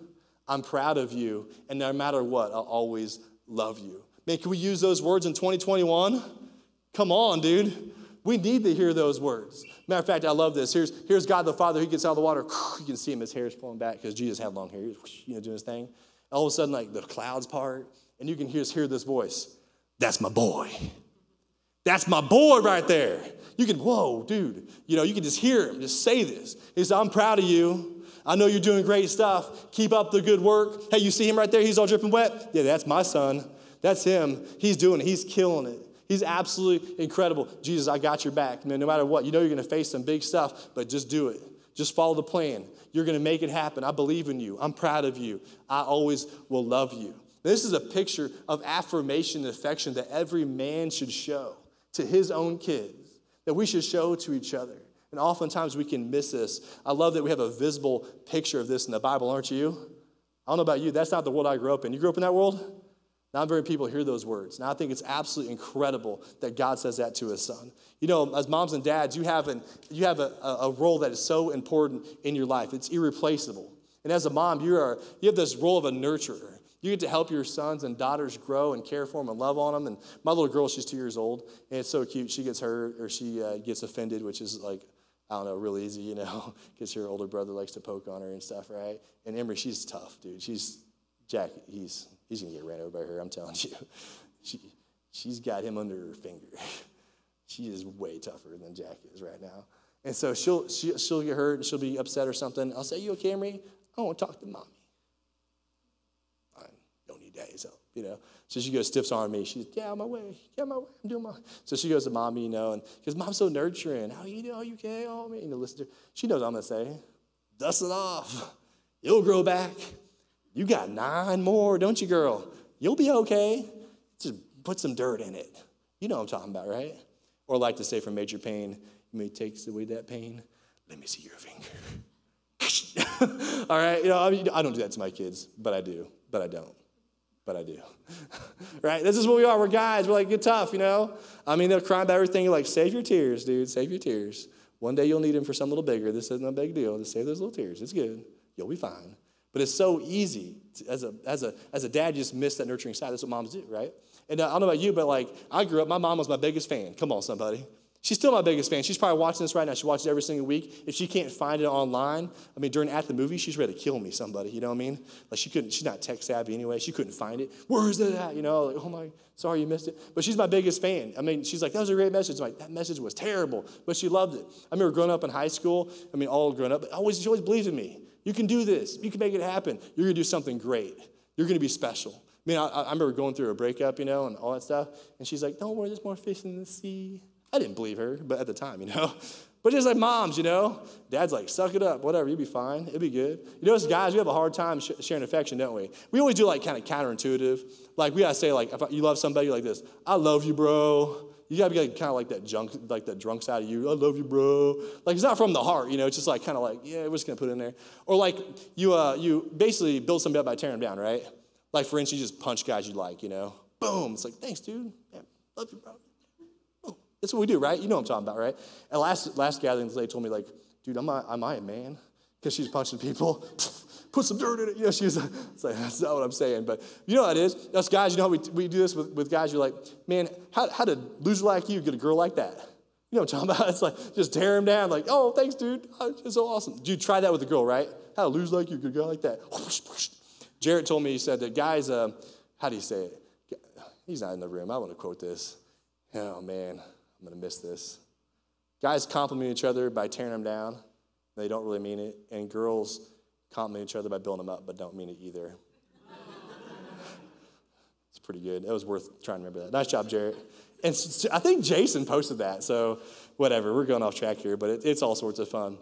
I'm proud of you, and no matter what, I'll always love you. Man, can we use those words in 2021? Come on, dude. We need to hear those words. Matter of fact, I love this. Here's, here's God the Father. He gets out of the water. *laughs* You can see him, his hair is pulling back because Jesus had long hair. He was, you know, doing his thing. All of a sudden, like the clouds part, and you can hear, hear this voice. That's my boy. That's my boy right there. You can, whoa, dude. You know, you can just hear him just say this. He says, I'm proud of you. I know you're doing great stuff. Keep up the good work. Hey, you see him right there? He's all dripping wet. Yeah, that's my son. That's him. He's doing it. He's killing it. He's absolutely incredible. Jesus, I got your back. Man, no matter what, you know you're going to face some big stuff, but just do it. Just follow the plan. You're going to make it happen. I believe in you. I'm proud of you. I always will love you. This is a picture of affirmation and affection that every man should show to his own kids, that we should show to each other. And oftentimes we can miss this. I love that we have a visible picture of this in the Bible, aren't you? I don't know about you, that's not the world I grew up in. You grew up in that world? Not very people hear those words. Now I think it's absolutely incredible that God says that to his son. You know, as moms and dads, you have, an, you have a, a role that is so important in your life. It's irreplaceable. And as a mom, you, are, you have this role of a nurturer. You get to help your sons and daughters grow and care for them and love on them. And my little girl, she's two years old, and it's so cute. She gets hurt or she uh, gets offended, which is like, I don't know, real easy, you know, *laughs* because her older brother likes to poke on her and stuff, right? And Emery, she's tough, dude. She's, Jack, he's He's gonna get ran over by her, I'm telling you. *laughs* She, she's got him under her finger. *laughs* she is way tougher than Jack is right now. And so she'll, she, she'll get hurt and she'll be upset or something. I'll say, You okay, Emery? I want to talk to mommy. I don't need daddy's help, you know. So she goes, stiffs on me. She's, yeah, on my way. Yeah, my way. I'm doing my. *laughs* So she goes to mommy, you know, and because mom's so nurturing. How you doing? Are you okay? Oh, me. You listen to her. She knows I'm going to say. Dust it off. It'll grow back. You got nine more, don't you, girl? You'll be okay. Just put some dirt in it. You know what I'm talking about, right? Or like to say from Major Payne, you may take away that pain. Let me see your finger. *laughs* All right, you know, I, mean, I don't do that to my kids, but I do, but I don't but I do. *laughs* right? This is what we are. We're guys. We're like, get tough, you know? I mean, they'll cry about everything. You're like, save your tears, dude. Save your tears. One day you'll need them for something a little bigger. This isn't a big deal. Just save those little tears. It's good. You'll be fine. But it's so easy to, as a, as, a, as a dad, you just miss that nurturing side. That's what moms do, right? And uh, I don't know about you, but like I grew up, my mom was my biggest fan. Come on, somebody. She's still my biggest fan. She's probably watching this right now. She watches every single week. If she can't find it online, I mean, during at the movie, she's ready to kill me. Somebody, you know what I mean? Like she couldn't. She's not tech savvy anyway. She couldn't find it. Where is it at? You know, like oh my, sorry you missed it. But she's my biggest fan. I mean, she's like that was a great message. I'm like that message was terrible, but she loved it. I remember growing up in high school. I mean, all grown up, but always she always believed in me. You can do this. You can make it happen. You're going to do something great. You're going to be special. I mean, I, I, remember going through a breakup, you know, and all that stuff. And she's like, don't worry, there's more fish in the sea. I didn't believe her, but at the time, you know. *laughs* But just like moms, you know, dad's like, suck it up, whatever, you'll be fine, it'll be good. You know, as guys, we have a hard time sh- sharing affection, don't we? We always do like kind of counterintuitive. Like we gotta say, like, if you love somebody, like this, I love you, bro. You gotta be like, kind of like that junk, like that drunk side of you. I love you, bro. Like it's not from the heart, you know. It's just like kind of like, yeah, we're just gonna put it in there. Or like you, uh, you basically build somebody up by tearing them down, right? Like for instance, you just punch guys you like, you know. Boom. It's like, thanks, dude. Yeah, love you, bro. That's what we do, right? You know what I'm talking about, right? At last last gathering, lady told me like, dude, I'm I am I a man? Because she's punching people. *laughs* put some dirt in it. You know, she's *laughs* like, that's not what I'm saying. But you know what it is? Us guys, you know how we, we do this with, with guys? You're like, man, how, how did loser like you get a girl like that? You know what I'm talking *laughs* about? It's like just tear him down, like, oh, thanks, dude. Oh, It's so awesome. Dude, try that with a girl, right? How to lose like you, good guy like that. *laughs* Jarrett told me, he said that guys, uh, how do you say it? He's not in the room. I want to quote this. Oh, man, I'm going to miss this. Guys compliment each other by tearing them down. They don't really mean it. And girls compliment each other by building them up, but don't mean it either. *laughs* it's pretty good. It was worth trying to remember that. Nice job, Jared. And I think Jason posted that. So whatever, we're going off track here, but it, it's all sorts of fun.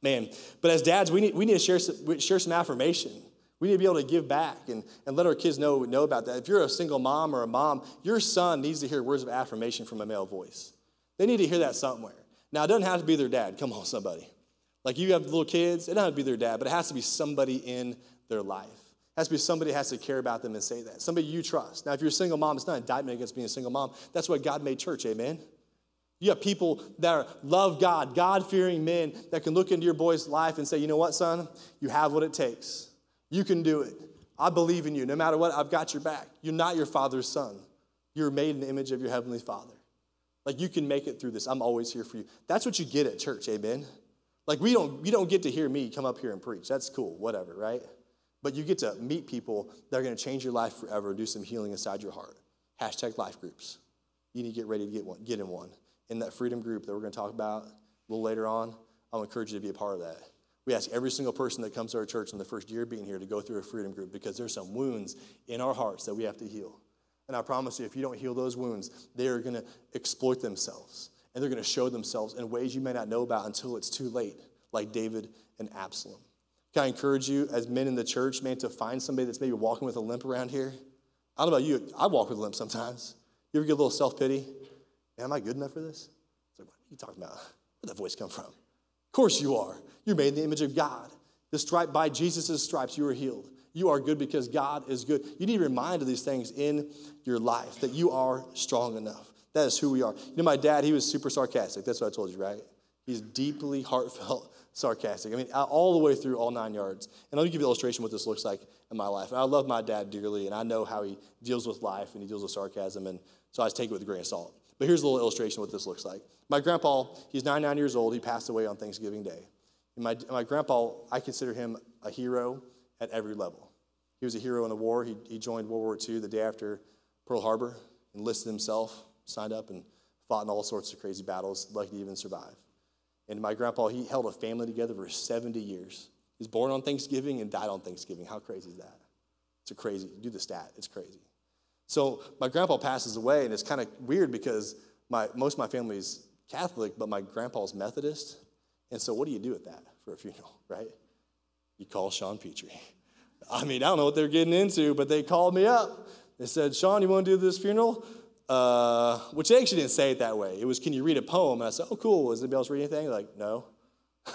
Man, but as dads, we need, we need to share some, share some affirmation. We need to be able to give back and, and let our kids know, know about that. If you're a single mom or a mom, your son needs to hear words of affirmation from a male voice. They need to hear that somewhere. Now, it doesn't have to be their dad. Come on, somebody. Like you have little kids, it doesn't have to be their dad, but it has to be somebody in their life. It has to be somebody has to care about them and say that. Somebody you trust. Now, if you're a single mom, it's not indictment against being a single mom. That's why God made church, amen? You have people that are, love God, God fearing men that can look into your boy's life and say, you know what, son? You have what it takes. You can do it. I believe in you. No matter what, I've got your back. You're not your father's son. You're made in the image of your heavenly father. Like you can make it through this. I'm always here for you. That's what you get at church, amen? Like we don't, you don't get to hear me come up here and preach. That's cool, whatever, right? But you get to meet people that are going to change your life forever, do some healing inside your heart. Hashtag life groups. You need to get ready to get one, get in one. In that freedom group that we're going to talk about a little later on, I'll encourage you to be a part of that. We ask every single person that comes to our church in the first year being here to go through a freedom group because there's some wounds in our hearts that we have to heal. And I promise you, if you don't heal those wounds, they are going to exploit themselves and they're going to show themselves in ways you may not know about until it's too late, like David and Absalom. Can I encourage you, as men in the church, man, to find somebody that's maybe walking with a limp around here? I don't know about you, I walk with a limp sometimes. You ever get a little self pity? Man, am I good enough for this? It's like, what are you talking about? Where'd that voice come from? Of course you are. You're made in the image of God. The stripe by Jesus' stripes, you are healed. You are good because God is good. You need to be reminded of these things in your life that you are strong enough. That is who we are. You know, my dad, he was super sarcastic. That's what I told you, right? He's deeply heartfelt *laughs* sarcastic. I mean, all the way through all nine yards. And I'll give you an illustration of what this looks like in my life. And I love my dad dearly, and I know how he deals with life and he deals with sarcasm, and so I just take it with a grain of salt. But here's a little illustration of what this looks like. My grandpa, he's 99 years old. He passed away on Thanksgiving Day. And my, my grandpa, I consider him a hero at every level. He was a hero in the war. He, he joined World War II the day after Pearl Harbor, enlisted himself, signed up, and fought in all sorts of crazy battles, lucky to even survive. And my grandpa, he held a family together for 70 years. He was born on Thanksgiving and died on Thanksgiving. How crazy is that? It's a crazy, do the stat, it's crazy. So my grandpa passes away, and it's kind of weird because my, most of my family is Catholic, but my grandpa's Methodist. And so what do you do with that for a funeral, *laughs* right? You call Sean Petrie. *laughs* I mean, I don't know what they're getting into, but they called me up. They said, Sean, you want to do this funeral? Uh, which they actually didn't say it that way. It was, can you read a poem? And I said, oh, cool. Is anybody else reading anything? They're like, no. *laughs*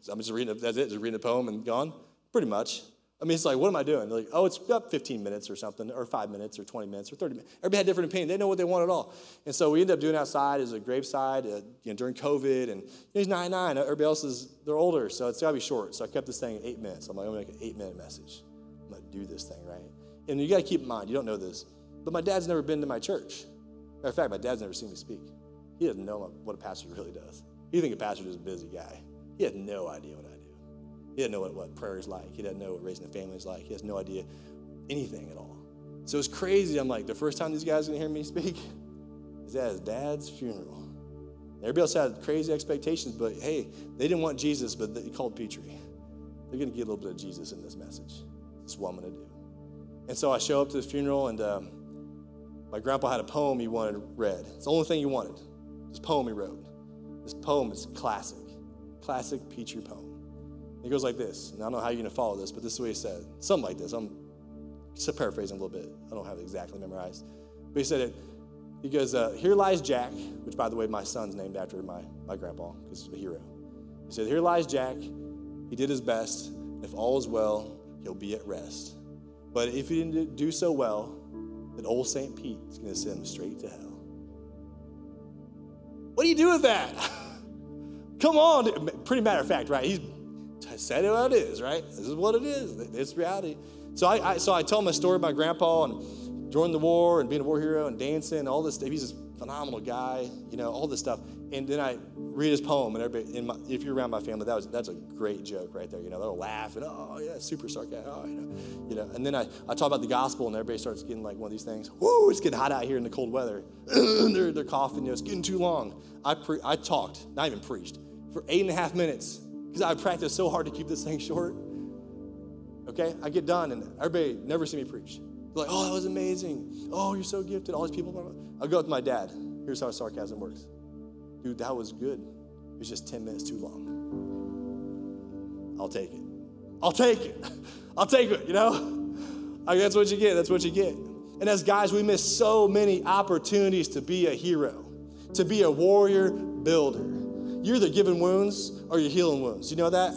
so I'm just reading, that's it, just reading a poem and gone? Pretty much. I mean, it's like, what am I doing? They're like, oh, it's about 15 minutes or something, or five minutes, or 20 minutes, or 30 minutes. Everybody had different opinion. They know what they want at all. And so we ended up doing outside as a graveside uh, you know, during COVID. And he's 99. Everybody else is, they're older, so it's got to be short. So I kept this thing at eight minutes. I'm like, I'm going to make an eight minute message. I'm going to do this thing, right? And you got to keep in mind, you don't know this, but my dad's never been to my church. Matter of fact, my dad's never seen me speak. He doesn't know what a pastor really does. He think a pastor is a busy guy. He had no idea what I do. He doesn't know what, what prayer is like. He doesn't know what raising a family is like. He has no idea anything at all. So it's crazy. I'm like, the first time these guys are to hear me speak is at his dad's funeral. Everybody else had crazy expectations, but hey, they didn't want Jesus, but they called Petrie. They're to get a little bit of Jesus in this message. That's what I'm to do. And so I show up to the funeral, and um, my grandpa had a poem he wanted read. It's the only thing he wanted. This poem he wrote. This poem is classic, classic Petrie poem. It goes like this, and I don't know how you're to follow this, but this is way he said. Something like this. I'm just paraphrasing a little bit. I don't have it exactly memorized. But he said it. He goes, uh, Here lies Jack, which, by the way, my son's named after my, my grandpa, because he's a hero. He said, Here lies Jack. He did his best. If all is well, he'll be at rest. But if he didn't do so well, then old St. Pete is going to send him straight to hell. What do you do with that? *laughs* Come on. Pretty matter of fact, right? He's said it what it is, right? This is what it is. It's reality. So I, I so I tell my story about grandpa and during the war and being a war hero and dancing and all this stuff. He's just phenomenal guy, you know, all this stuff. And then I read his poem, and everybody, my, if you're around my family, that was that's a great joke right there. You know, they'll laugh and oh yeah, super sarcastic. Oh, you know, you know. And then I, I talk about the gospel, and everybody starts getting like one of these things. Woo, it's getting hot out here in the cold weather. *clears throat* they're they're coughing. You know, it's getting too long. I pre- I talked, not even preached, for eight and a half minutes because I practiced so hard to keep this thing *laughs* short. Okay, I get done, and everybody never see me preach. Like, oh, that was amazing. Oh, you're so gifted. All these people. I go with my dad. Here's how sarcasm works. Dude, that was good. It was just 10 minutes too long. I'll take it. I'll take it. *laughs* I'll take it, you know? That's what you get. That's what you get. And as guys, we miss so many opportunities to be a hero, to be a warrior builder. You're either giving wounds or you're healing wounds. You know that?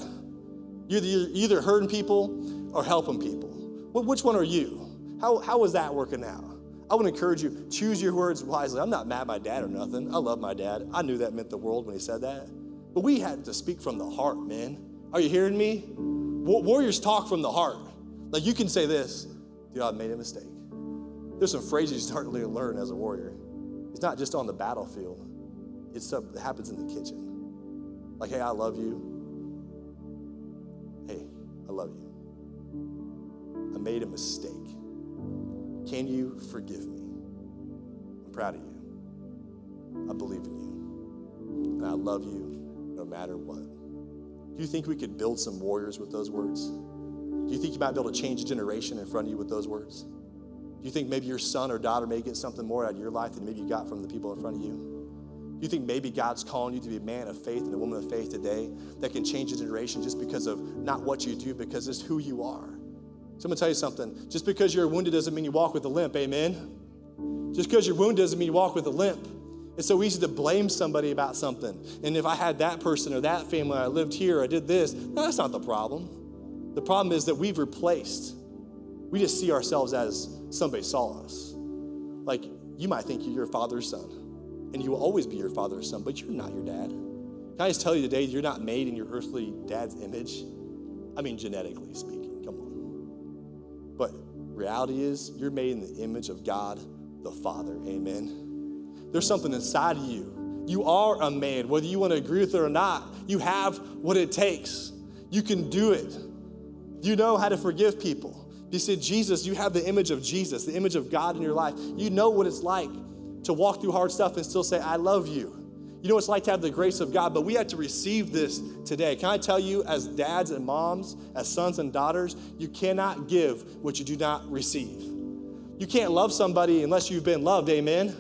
You're either hurting people or helping people. Which one are you? How, how is that working out? I would encourage you, choose your words wisely. I'm not mad at my dad or nothing. I love my dad. I knew that meant the world when he said that. But we had to speak from the heart, man. Are you hearing me? Warriors talk from the heart. Like you can say this, dude, I made a mistake. There's some phrases you start to learn as a warrior. It's not just on the battlefield, it's stuff that happens in the kitchen. Like, hey, I love you. Hey, I love you. I made a mistake. Can you forgive me? I'm proud of you. I believe in you. And I love you no matter what. Do you think we could build some warriors with those words? Do you think you might be able to change a generation in front of you with those words? Do you think maybe your son or daughter may get something more out of your life than maybe you got from the people in front of you? Do you think maybe God's calling you to be a man of faith and a woman of faith today that can change a generation just because of not what you do, because it's who you are? So I'm gonna tell you something. Just because you're wounded doesn't mean you walk with a limp, amen? Just because you're wounded doesn't mean you walk with a limp. It's so easy to blame somebody about something. And if I had that person or that family, I lived here, I did this, no, that's not the problem. The problem is that we've replaced. We just see ourselves as somebody saw us. Like you might think you're your father's son, and you will always be your father's son, but you're not your dad. Can I just tell you today, you're not made in your earthly dad's image? I mean, genetically speaking. Reality is, you're made in the image of God the Father. Amen. There's something inside of you. You are a man, whether you want to agree with it or not. You have what it takes. You can do it. You know how to forgive people. You said, Jesus, you have the image of Jesus, the image of God in your life. You know what it's like to walk through hard stuff and still say, I love you. You know what it's like to have the grace of God, but we have to receive this today. Can I tell you, as dads and moms, as sons and daughters, you cannot give what you do not receive. You can't love somebody unless you've been loved, amen?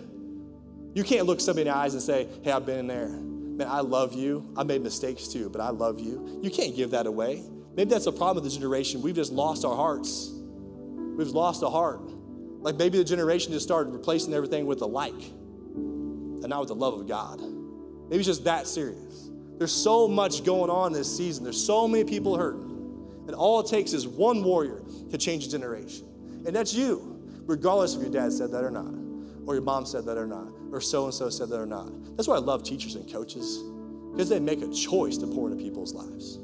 You can't look somebody in the eyes and say, Hey, I've been in there. Man, I love you. I made mistakes too, but I love you. You can't give that away. Maybe that's a problem with the generation. We've just lost our hearts. We've lost a heart. Like maybe the generation just started replacing everything with a like and not with the love of God. Maybe it's just that serious. There's so much going on this season. There's so many people hurting. And all it takes is one warrior to change a generation. And that's you, regardless if your dad said that or not, or your mom said that or not, or so and so said that or not. That's why I love teachers and coaches, because they make a choice to pour into people's lives.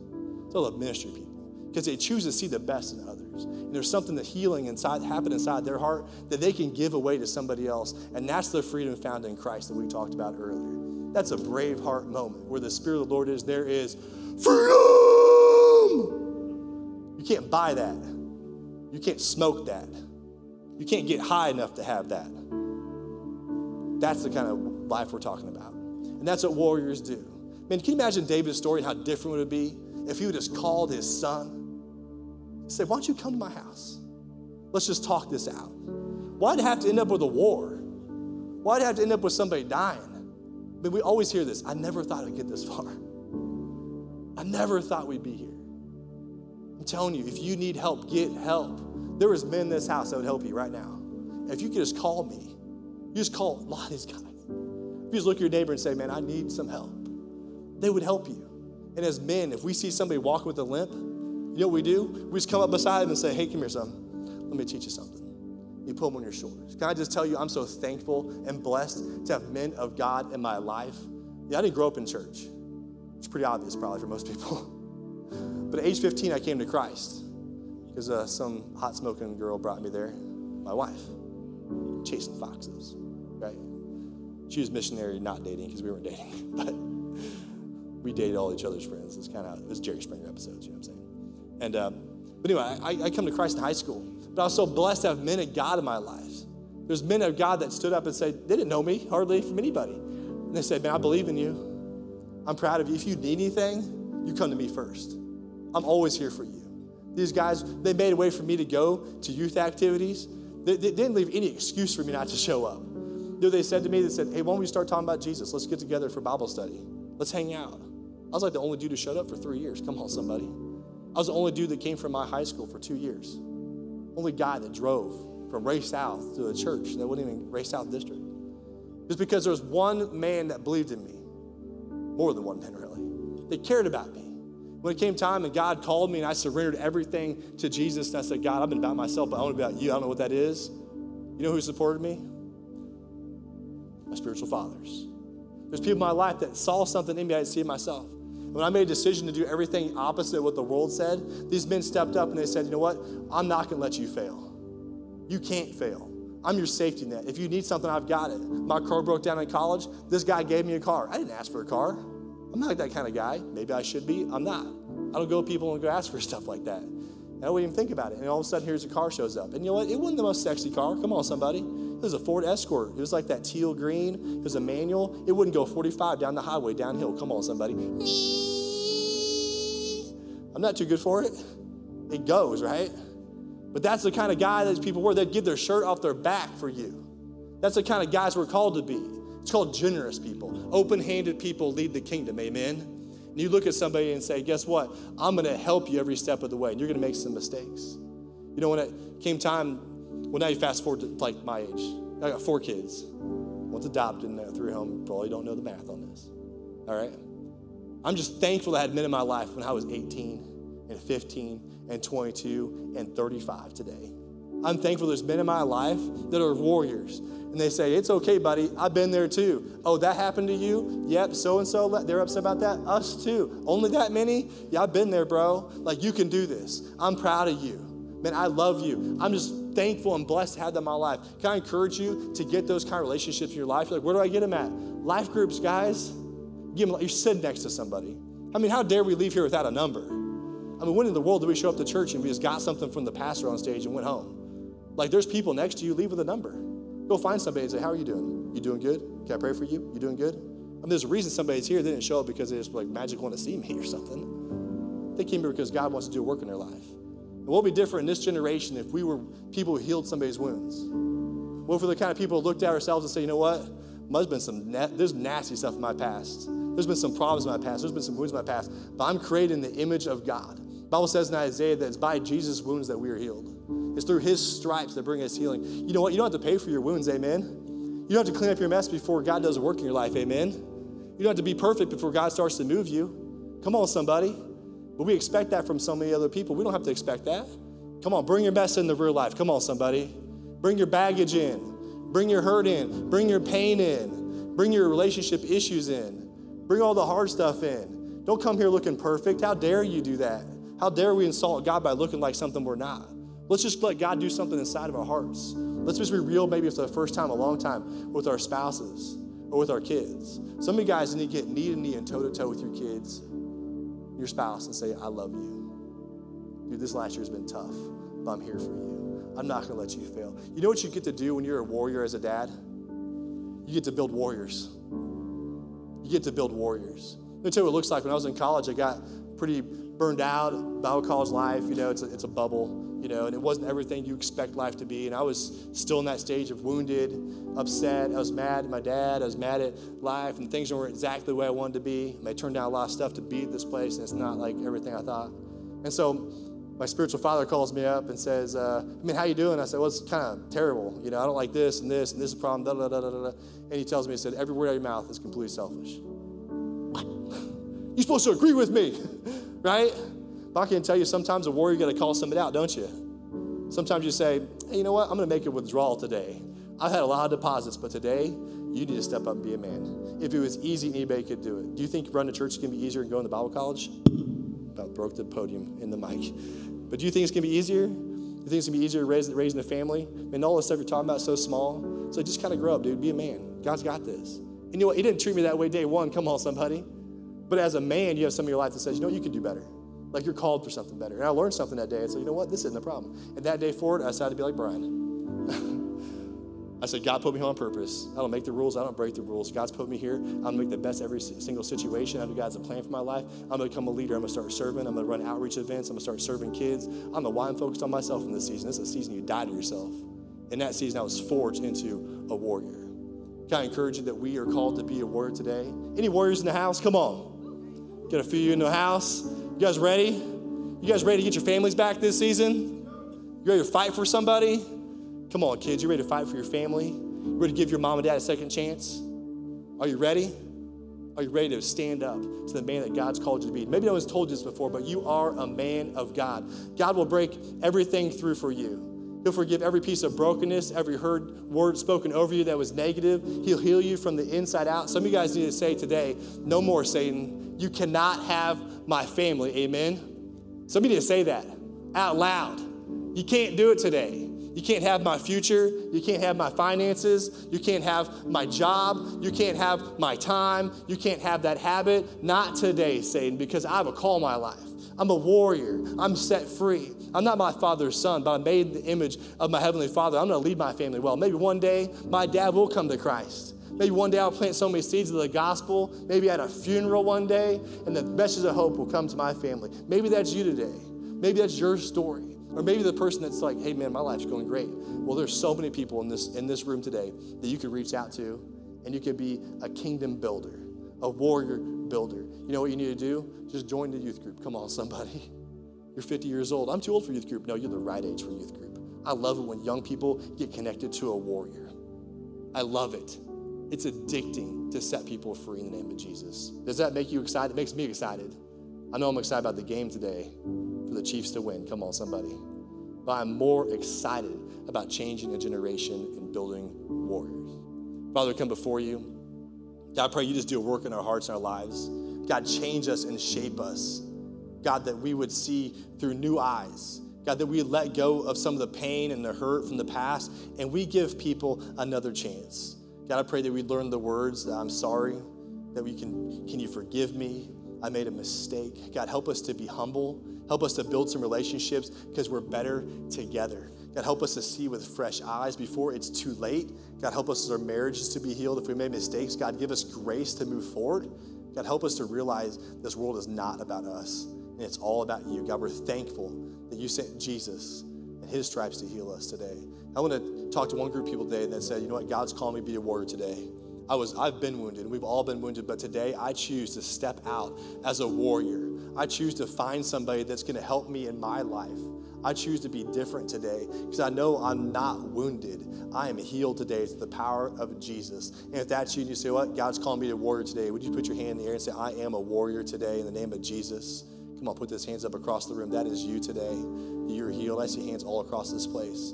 So I love ministry people, because they choose to see the best in others. And there's something that healing inside happen inside their heart that they can give away to somebody else. And that's the freedom found in Christ that we talked about earlier. That's a brave heart moment where the Spirit of the Lord is, there is freedom. You can't buy that. You can't smoke that. You can't get high enough to have that. That's the kind of life we're talking about. And that's what warriors do. Man, can you imagine David's story and how different would it be if he would just called his son? Say, why don't you come to my house? Let's just talk this out. Why'd it have to end up with a war? Why'd it have to end up with somebody dying? But we always hear this. I never thought I'd get this far. I never thought we'd be here. I'm telling you, if you need help, get help. There is men in this house that would help you right now. If you could just call me, you just call a lot of these guys. If you just look at your neighbor and say, man, I need some help, they would help you. And as men, if we see somebody walking with a limp, you know what we do? We just come up beside them and say, hey, come here, son. Let me teach you something you put them on your shoulders. Can I just tell you, I'm so thankful and blessed to have men of God in my life. Yeah, I didn't grow up in church. It's pretty obvious, probably, for most people. *laughs* But at age 15, I came to Christ because uh, some hot smoking girl brought me there, my wife, chasing foxes, right? She was missionary, not dating because we weren't dating, *laughs* but we dated all each other's friends. It's kind of it was Jerry Springer episodes, you know what I'm saying? And um, but anyway, I, I come to Christ in high school, but I was so blessed to have men of God in my life. There's men of God that stood up and said they didn't know me hardly from anybody, and they said, "Man, I believe in you. I'm proud of you. If you need anything, you come to me first. I'm always here for you." These guys, they made a way for me to go to youth activities. They, they didn't leave any excuse for me not to show up. You know, they said to me, they said, hey, why don't we start talking about Jesus? Let's get together for Bible study. Let's hang out. I was like the only dude who showed up for three years. Come on, somebody. I was the only dude that came from my high school for two years. Only guy that drove from Ray South to a church that wasn't even Ray South district. Just because there was one man that believed in me. More than one man, really. They cared about me. When it came time and God called me and I surrendered everything to Jesus, and I said, God, I've been about myself, but I want to be about you. I don't know what that is. You know who supported me? My spiritual fathers. There's people in my life that saw something in me I didn't see in myself. When I made a decision to do everything opposite of what the world said, these men stepped up and they said, You know what? I'm not going to let you fail. You can't fail. I'm your safety net. If you need something, I've got it. My car broke down in college. This guy gave me a car. I didn't ask for a car. I'm not that kind of guy. Maybe I should be. I'm not. I don't go to people and go ask for *laughs* stuff like that. I don't even think about it. And all of a sudden, here's a car shows up. And you know what? It wasn't the most sexy car. Come on, somebody. It was a Ford Escort. It was like that teal green. It was a manual. It wouldn't go 45 down the highway, downhill. Come on, somebody. I'm not too good for it. It goes, right? But that's the kind of guy that people were. They'd give their shirt off their back for you. That's the kind of guys we're called to be. It's called generous people. Open handed people lead the kingdom. Amen. And you look at somebody and say, Guess what? I'm going to help you every step of the way. And you're going to make some mistakes. You know, when it came time, well, now you fast forward to like my age. I got four kids. One's adopted and three home. Probably don't know the math on this. All right. I'm just thankful I had men in my life when I was 18 and 15 and 22 and 35 today. I'm thankful there's men in my life that are warriors. And they say, It's okay, buddy. I've been there too. Oh, that happened to you? Yep, so and so, they're upset about that. Us too. Only that many? Yeah, I've been there, bro. Like, you can do this. I'm proud of you. Man, I love you. I'm just thankful and blessed to have them in my life. Can I encourage you to get those kind of relationships in your life? You're like, where do I get them at? Life groups, guys. Give them, you're sitting next to somebody. I mean, how dare we leave here without a number? I mean, when in the world do we show up to church and we just got something from the pastor on stage and went home? Like, there's people next to you, leave with a number. Go find somebody and say, How are you doing? You doing good? Can I pray for you? You doing good? I mean, there's a reason somebody's here. They didn't show up because they just like magic want to see me *laughs* or something. They came here because God wants to do a work in their life. Would be different in this generation if we were people who healed somebody's wounds? What if we're the kind of people who looked at ourselves and say, you know what? There's been some na- there's nasty stuff in my past. There's been some problems in my past. There's been some wounds in my past. But I'm created in the image of God. The Bible says in Isaiah that it's by Jesus' wounds that we are healed. It's through his stripes that bring us healing. You know what? You don't have to pay for your wounds, amen. You don't have to clean up your mess before God does work in your life, amen. You don't have to be perfect before God starts to move you. Come on, somebody. But we expect that from so many other people. We don't have to expect that. Come on, bring your mess into real life. Come on, somebody. Bring your baggage in. Bring your hurt in. Bring your pain in. Bring your relationship issues in. Bring all the hard stuff in. Don't come here looking perfect. How dare you do that? How dare we insult God by looking like something we're not? Let's just let God do something inside of our hearts. Let's just be real, maybe for the first time, a long time, with our spouses or with our kids. Some of you guys need to get knee to knee and toe to toe with your kids, your spouse, and say, I love you. Dude, this last year has been tough, but I'm here for you. I'm not going to let you fail. You know what you get to do when you're a warrior as a dad? You get to build warriors. You get to build warriors. Let me tell you what it looks like. When I was in college, I got pretty burned out. Bible college life, you know, it's a, it's a bubble you know, and it wasn't everything you expect life to be. And I was still in that stage of wounded, upset. I was mad at my dad. I was mad at life, and things weren't exactly the way I wanted to be. And I turned down a lot of stuff to be at this place, and it's not like everything I thought. And so my spiritual father calls me up and says, uh, I mean, how you doing? I said, well, it's kind of terrible. You know, I don't like this and this, and this is a problem, da, da, da, da, da. And he tells me, he said, every word out of your mouth is completely selfish. *laughs* You're supposed to agree with me, *laughs* right? But I can tell you, sometimes a warrior, got to call somebody out, don't you? Sometimes you say, hey, you know what? I'm going to make a withdrawal today. I've had a lot of deposits, but today you need to step up and be a man. If it was easy, anybody could do it. Do you think running a church going to be easier than going to Bible college? About broke the podium in the mic. But do you think it's going to be easier? Do You think it's gonna be easier raising, raising a family? And all the stuff you're talking about is so small. So just kind of grow up, dude. Be a man. God's got this. And you know what? He didn't treat me that way day one. Come on, somebody. But as a man, you have some of your life that says, you know, you can do better. Like you're called for something better. And I learned something that day. I said, you know what? This isn't a problem. And that day forward, I decided to be like Brian. *laughs* I said, God put me here on purpose. I don't make the rules. I don't break the rules. God's put me here. I'm going to make the best every single situation. I know God's a plan for my life. I'm going to become a leader. I'm going to start serving. I'm going to run outreach events. I'm going to start serving kids. I don't know why I'm focused on myself in this season. This is a season you die to yourself. In that season, I was forged into a warrior. Can I encourage you that we are called to be a warrior today? Any warriors in the house? Come on. Get a few in the house. You guys ready? You guys ready to get your families back this season? You ready to fight for somebody? Come on, kids. You ready to fight for your family? You ready to give your mom and dad a second chance? Are you ready? Are you ready to stand up to the man that God's called you to be? Maybe no one's told you this before, but you are a man of God. God will break everything through for you. He'll forgive every piece of brokenness, every heard word spoken over you that was negative. He'll heal you from the inside out. Some of you guys need to say today, no more, Satan. You cannot have my family. Amen. Somebody need to say that out loud. You can't do it today. You can't have my future. You can't have my finances. You can't have my job. You can't have my time. You can't have that habit. Not today, Satan, because I have a call in my life. I'm a warrior. I'm set free. I'm not my father's son, but I'm made in the image of my heavenly father. I'm going to lead my family well. Maybe one day my dad will come to Christ. Maybe one day I'll plant so many seeds of the gospel. Maybe at a funeral one day, and the message of hope will come to my family. Maybe that's you today. Maybe that's your story. Or maybe the person that's like, hey man, my life's going great. Well, there's so many people in this in this room today that you could reach out to, and you could be a kingdom builder, a warrior builder. You know what you need to do? Just join the youth group. Come on, somebody. *laughs* You're 50 years old. I'm too old for youth group. No, you're the right age for youth group. I love it when young people get connected to a warrior. I love it. It's addicting to set people free in the name of Jesus. Does that make you excited? It makes me excited. I know I'm excited about the game today for the Chiefs to win. Come on, somebody. But I'm more excited about changing a generation and building warriors. Father, come before you. God, I pray you just do a work in our hearts and our lives. God, change us and shape us. God, that we would see through new eyes. God, that we let go of some of the pain and the hurt from the past and we give people another chance. God, I pray that we learn the words that I'm sorry, that we can, can you forgive me? I made a mistake. God, help us to be humble. Help us to build some relationships because we're better together. God, help us to see with fresh eyes before it's too late. God, help us as our marriages to be healed if we made mistakes. God, give us grace to move forward. God, help us to realize this world is not about us and it's all about you. God, we're thankful that you sent Jesus and his stripes to heal us today. I want to talk to one group of people today that said, you know what, God's calling me to be a warrior today. I was, I've been wounded, we've all been wounded, but today I choose to step out as a warrior. I choose to find somebody that's gonna help me in my life. I choose to be different today because I know I'm not wounded. I am healed today through the power of Jesus. And if that's you and you say, What? God's calling me a warrior today, would you put your hand in the air and say, I am a warrior today in the name of Jesus? Come on, put those hands up across the room. That is you today. You're healed. I see hands all across this place.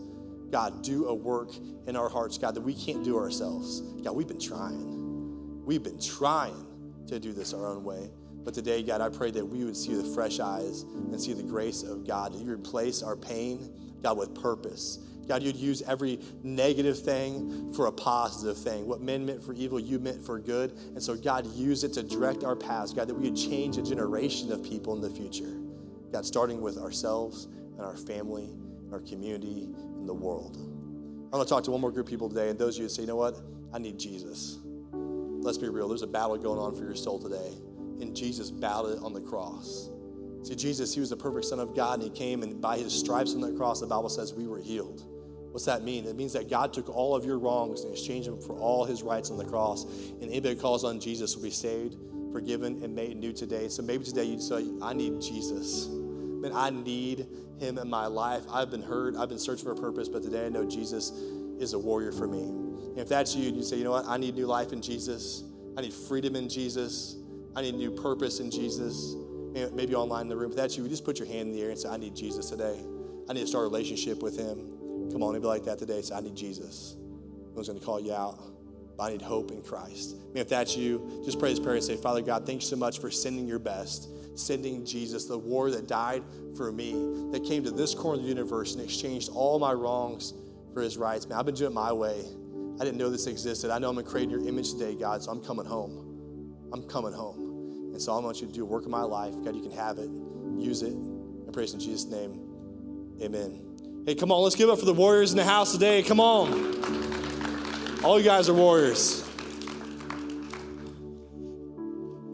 God, do a work in our hearts, God, that we can't do ourselves. God, we've been trying. We've been trying to do this our own way. But today, God, I pray that we would see the fresh eyes and see the grace of God, that you replace our pain, God, with purpose. God, you'd use every negative thing for a positive thing. What men meant for evil, you meant for good. And so, God, use it to direct our paths, God, that we would change a generation of people in the future. God, starting with ourselves and our family, our community, and the world. I want to talk to one more group of people today, and those of you who say, you know what? I need Jesus. Let's be real. There's a battle going on for your soul today, and Jesus battled it on the cross. See, Jesus, he was the perfect Son of God, and he came, and by his stripes on the cross, the Bible says we were healed. What's that mean? It means that God took all of your wrongs and exchanged them for all his rights on the cross. And anybody who calls on Jesus will be saved, forgiven, and made new today. So maybe today you'd say, I need Jesus. Man, I need him in my life. I've been hurt. I've been searching for a purpose, but today I know Jesus is a warrior for me. And if that's you, and you say, you know what? I need new life in Jesus. I need freedom in Jesus. I need new purpose in Jesus. Maybe online in the room. If that's you, just put your hand in the air and say, I need Jesus today. I need to start a relationship with him. Come on, anybody like that today? Say, I need Jesus. No one's going to call you out. I need hope in Christ. Man, if that's you, just pray this prayer and say, Father God, thank you so much for sending your best, sending Jesus, the war that died for me, that came to this corner of the universe and exchanged all my wrongs for his rights. Man, I've been doing it my way. I didn't know this existed. I know I'm creating your image today, God, so I'm coming home. I'm coming home. And so I want you to do, work in my life. God, you can have it, use it. I praise in Jesus' name. Amen. Hey, come on, let's give up for the warriors in the house today. Come on. All you guys are warriors.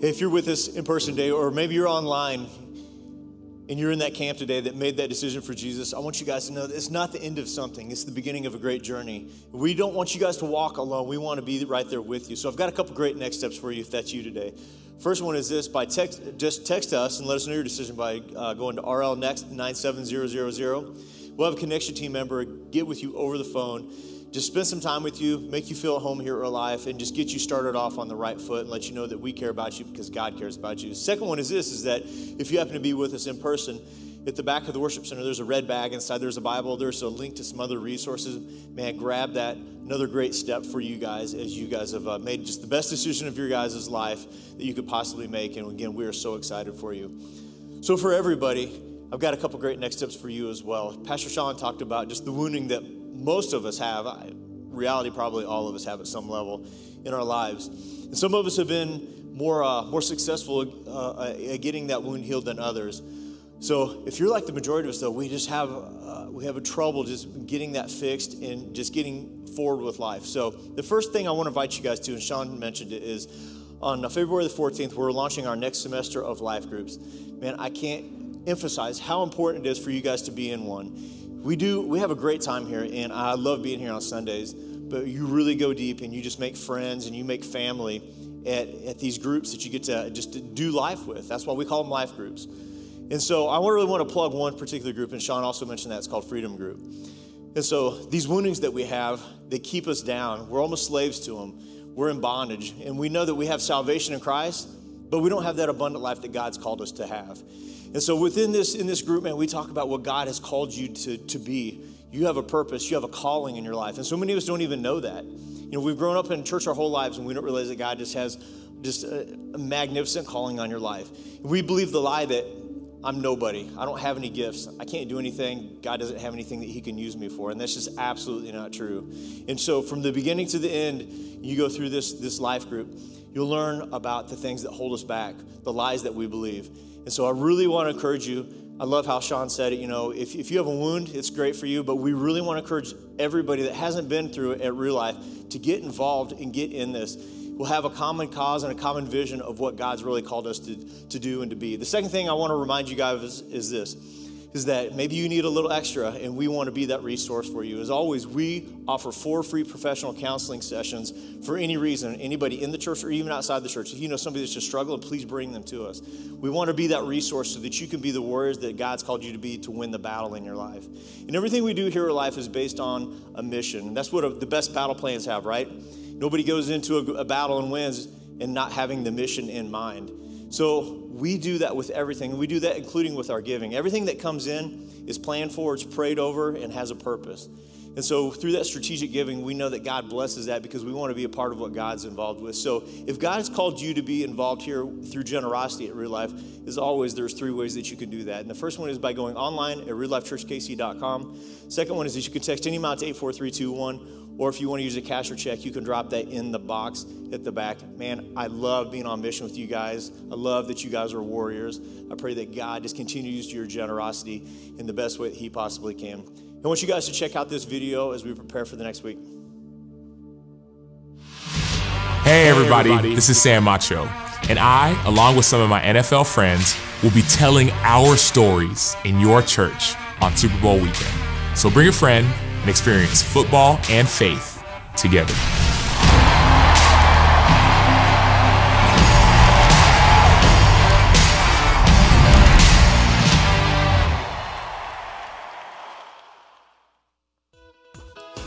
If you're with us in person today, or maybe you're online and you're in that camp today that made that decision for Jesus, I want you guys to know that it's not the end of something, it's the beginning of a great journey. We don't want you guys to walk alone. We want to be right there with you. So I've got a couple great next steps for you if that's you today. First one is this by text, just text us and let us know your decision by uh, going to RL Next 97000. We'll have a connection team member get with you over the phone just spend some time with you, make you feel at home here at Real Life, and just get you started off on the right foot and let you know that we care about you because God cares about you. Second one is this is that if you happen to be with us in person, at the back of the worship center, there's a red bag inside. There's a Bible. There's a link to some other resources. Man, grab that. Another great step for you guys as you guys have uh, made just the best decision of your guys' life that you could possibly make. And again, we are so excited for you. So, for everybody, I've got a couple great next steps for you as well. Pastor Sean talked about just the wounding that most of us have. Reality, probably all of us have at some level in our lives. And some of us have been more, uh, more successful uh, at getting that wound healed than others. So if you're like the majority of us, though, we just have uh, we have a trouble just getting that fixed and just getting forward with life. So the first thing I want to invite you guys to, and Sean mentioned it, is on February the 14th, we're launching our next semester of life groups. Man, I can't emphasize how important it is for you guys to be in one we do we have a great time here and i love being here on sundays but you really go deep and you just make friends and you make family at, at these groups that you get to just to do life with. That's why we call them life groups. And so i really want to plug one particular group and sean also mentioned that it's called freedom group. And so these woundings that we have they keep us down. We're almost slaves to them we're in bondage and we know that we have salvation in christ but we don't have that abundant life that god's called us to have and so within this, in this group, man, we talk about what God has called you to, to be. You have a purpose, you have a calling in your life. And so many of us don't even know that. You know, we've grown up in church our whole lives and we don't realize that God just has just a, magnificent calling on your life. We believe the lie that I'm nobody. I don't have any gifts. I can't do anything. God doesn't have anything that He can use me for. And that's just absolutely not true. And so, from the beginning to the end, you go through this, this life group, you'll learn about the things that hold us back, the lies that we believe. And so I really want to encourage you. I love how Sean said it. You know, if, if you have a wound, it's great for you, but we really want to encourage everybody that hasn't been through it at real life to get involved and get in this. We'll have a common cause and a common vision of what God's really called us to, to do and to be. The second thing I want to remind you guys is, is this is that maybe you need a little extra and we want to be that resource for you. As always, we offer four free professional counseling sessions for any reason, anybody in the church or even outside the church. If you know somebody that's just struggling, please bring them to us. We want to be that resource so that you can be the warriors that God's called you to be to win the battle in your life. And everything we do here in life is based on a mission. And that's what a, the best battle plans have, right? Nobody goes into a, a battle and wins and not having the mission in mind. So we do that with everything. We do that including with our giving. Everything that comes in is planned for, it's prayed over, and has a purpose. And so through that strategic giving, we know that God blesses that because we want to be a part of what God's involved with. So if God has called you to be involved here through generosity at Real Life, as always, there's three ways that you can do that. And the first one is by going online at reallifechurchkc.com. Second one is that you can text any amount to 84321 or if you want to use a cash or check, you can drop that in the box at the back. Man, I love being on mission with you guys. I love that you guys are warriors. I pray that God just continues your generosity in the best way that He possibly can. I want you guys to check out this video as we prepare for the next week. Hey, everybody, this is Sam Acho, and I, along with some of my NFL friends, will be telling our stories in your church on Super Bowl weekend. So bring a friend and experience football and faith together.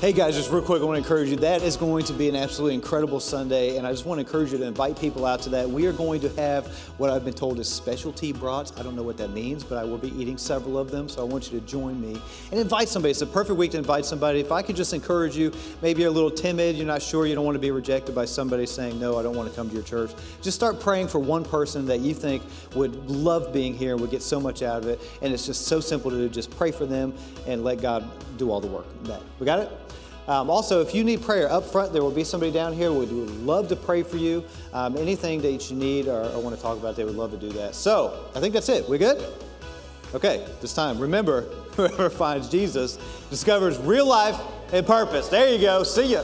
Hey guys, just real quick, I want to encourage you. That is going to be an absolutely incredible Sunday, and I just want to encourage you to invite people out to that. We are going to have what I've been told is specialty brats. I don't know what that means, but I will be eating several of them, so I want you to join me and invite somebody. It's a perfect week to invite somebody. If I could just encourage you, maybe you're a little timid, you're not sure, you don't want to be rejected by somebody saying, No, I don't want to come to your church. Just start praying for one person that you think would love being here and would get so much out of it. And it's just so simple to do. Just pray for them and let God do all the work. That we got it? Um, also, if you need prayer up front, there will be somebody down here. Would love to pray for you. Um, anything that you need or, or want to talk about, they would love to do that. So, I think that's it. We good? Okay, this time, remember, *laughs* whoever finds Jesus discovers real life and purpose. There you go. See ya.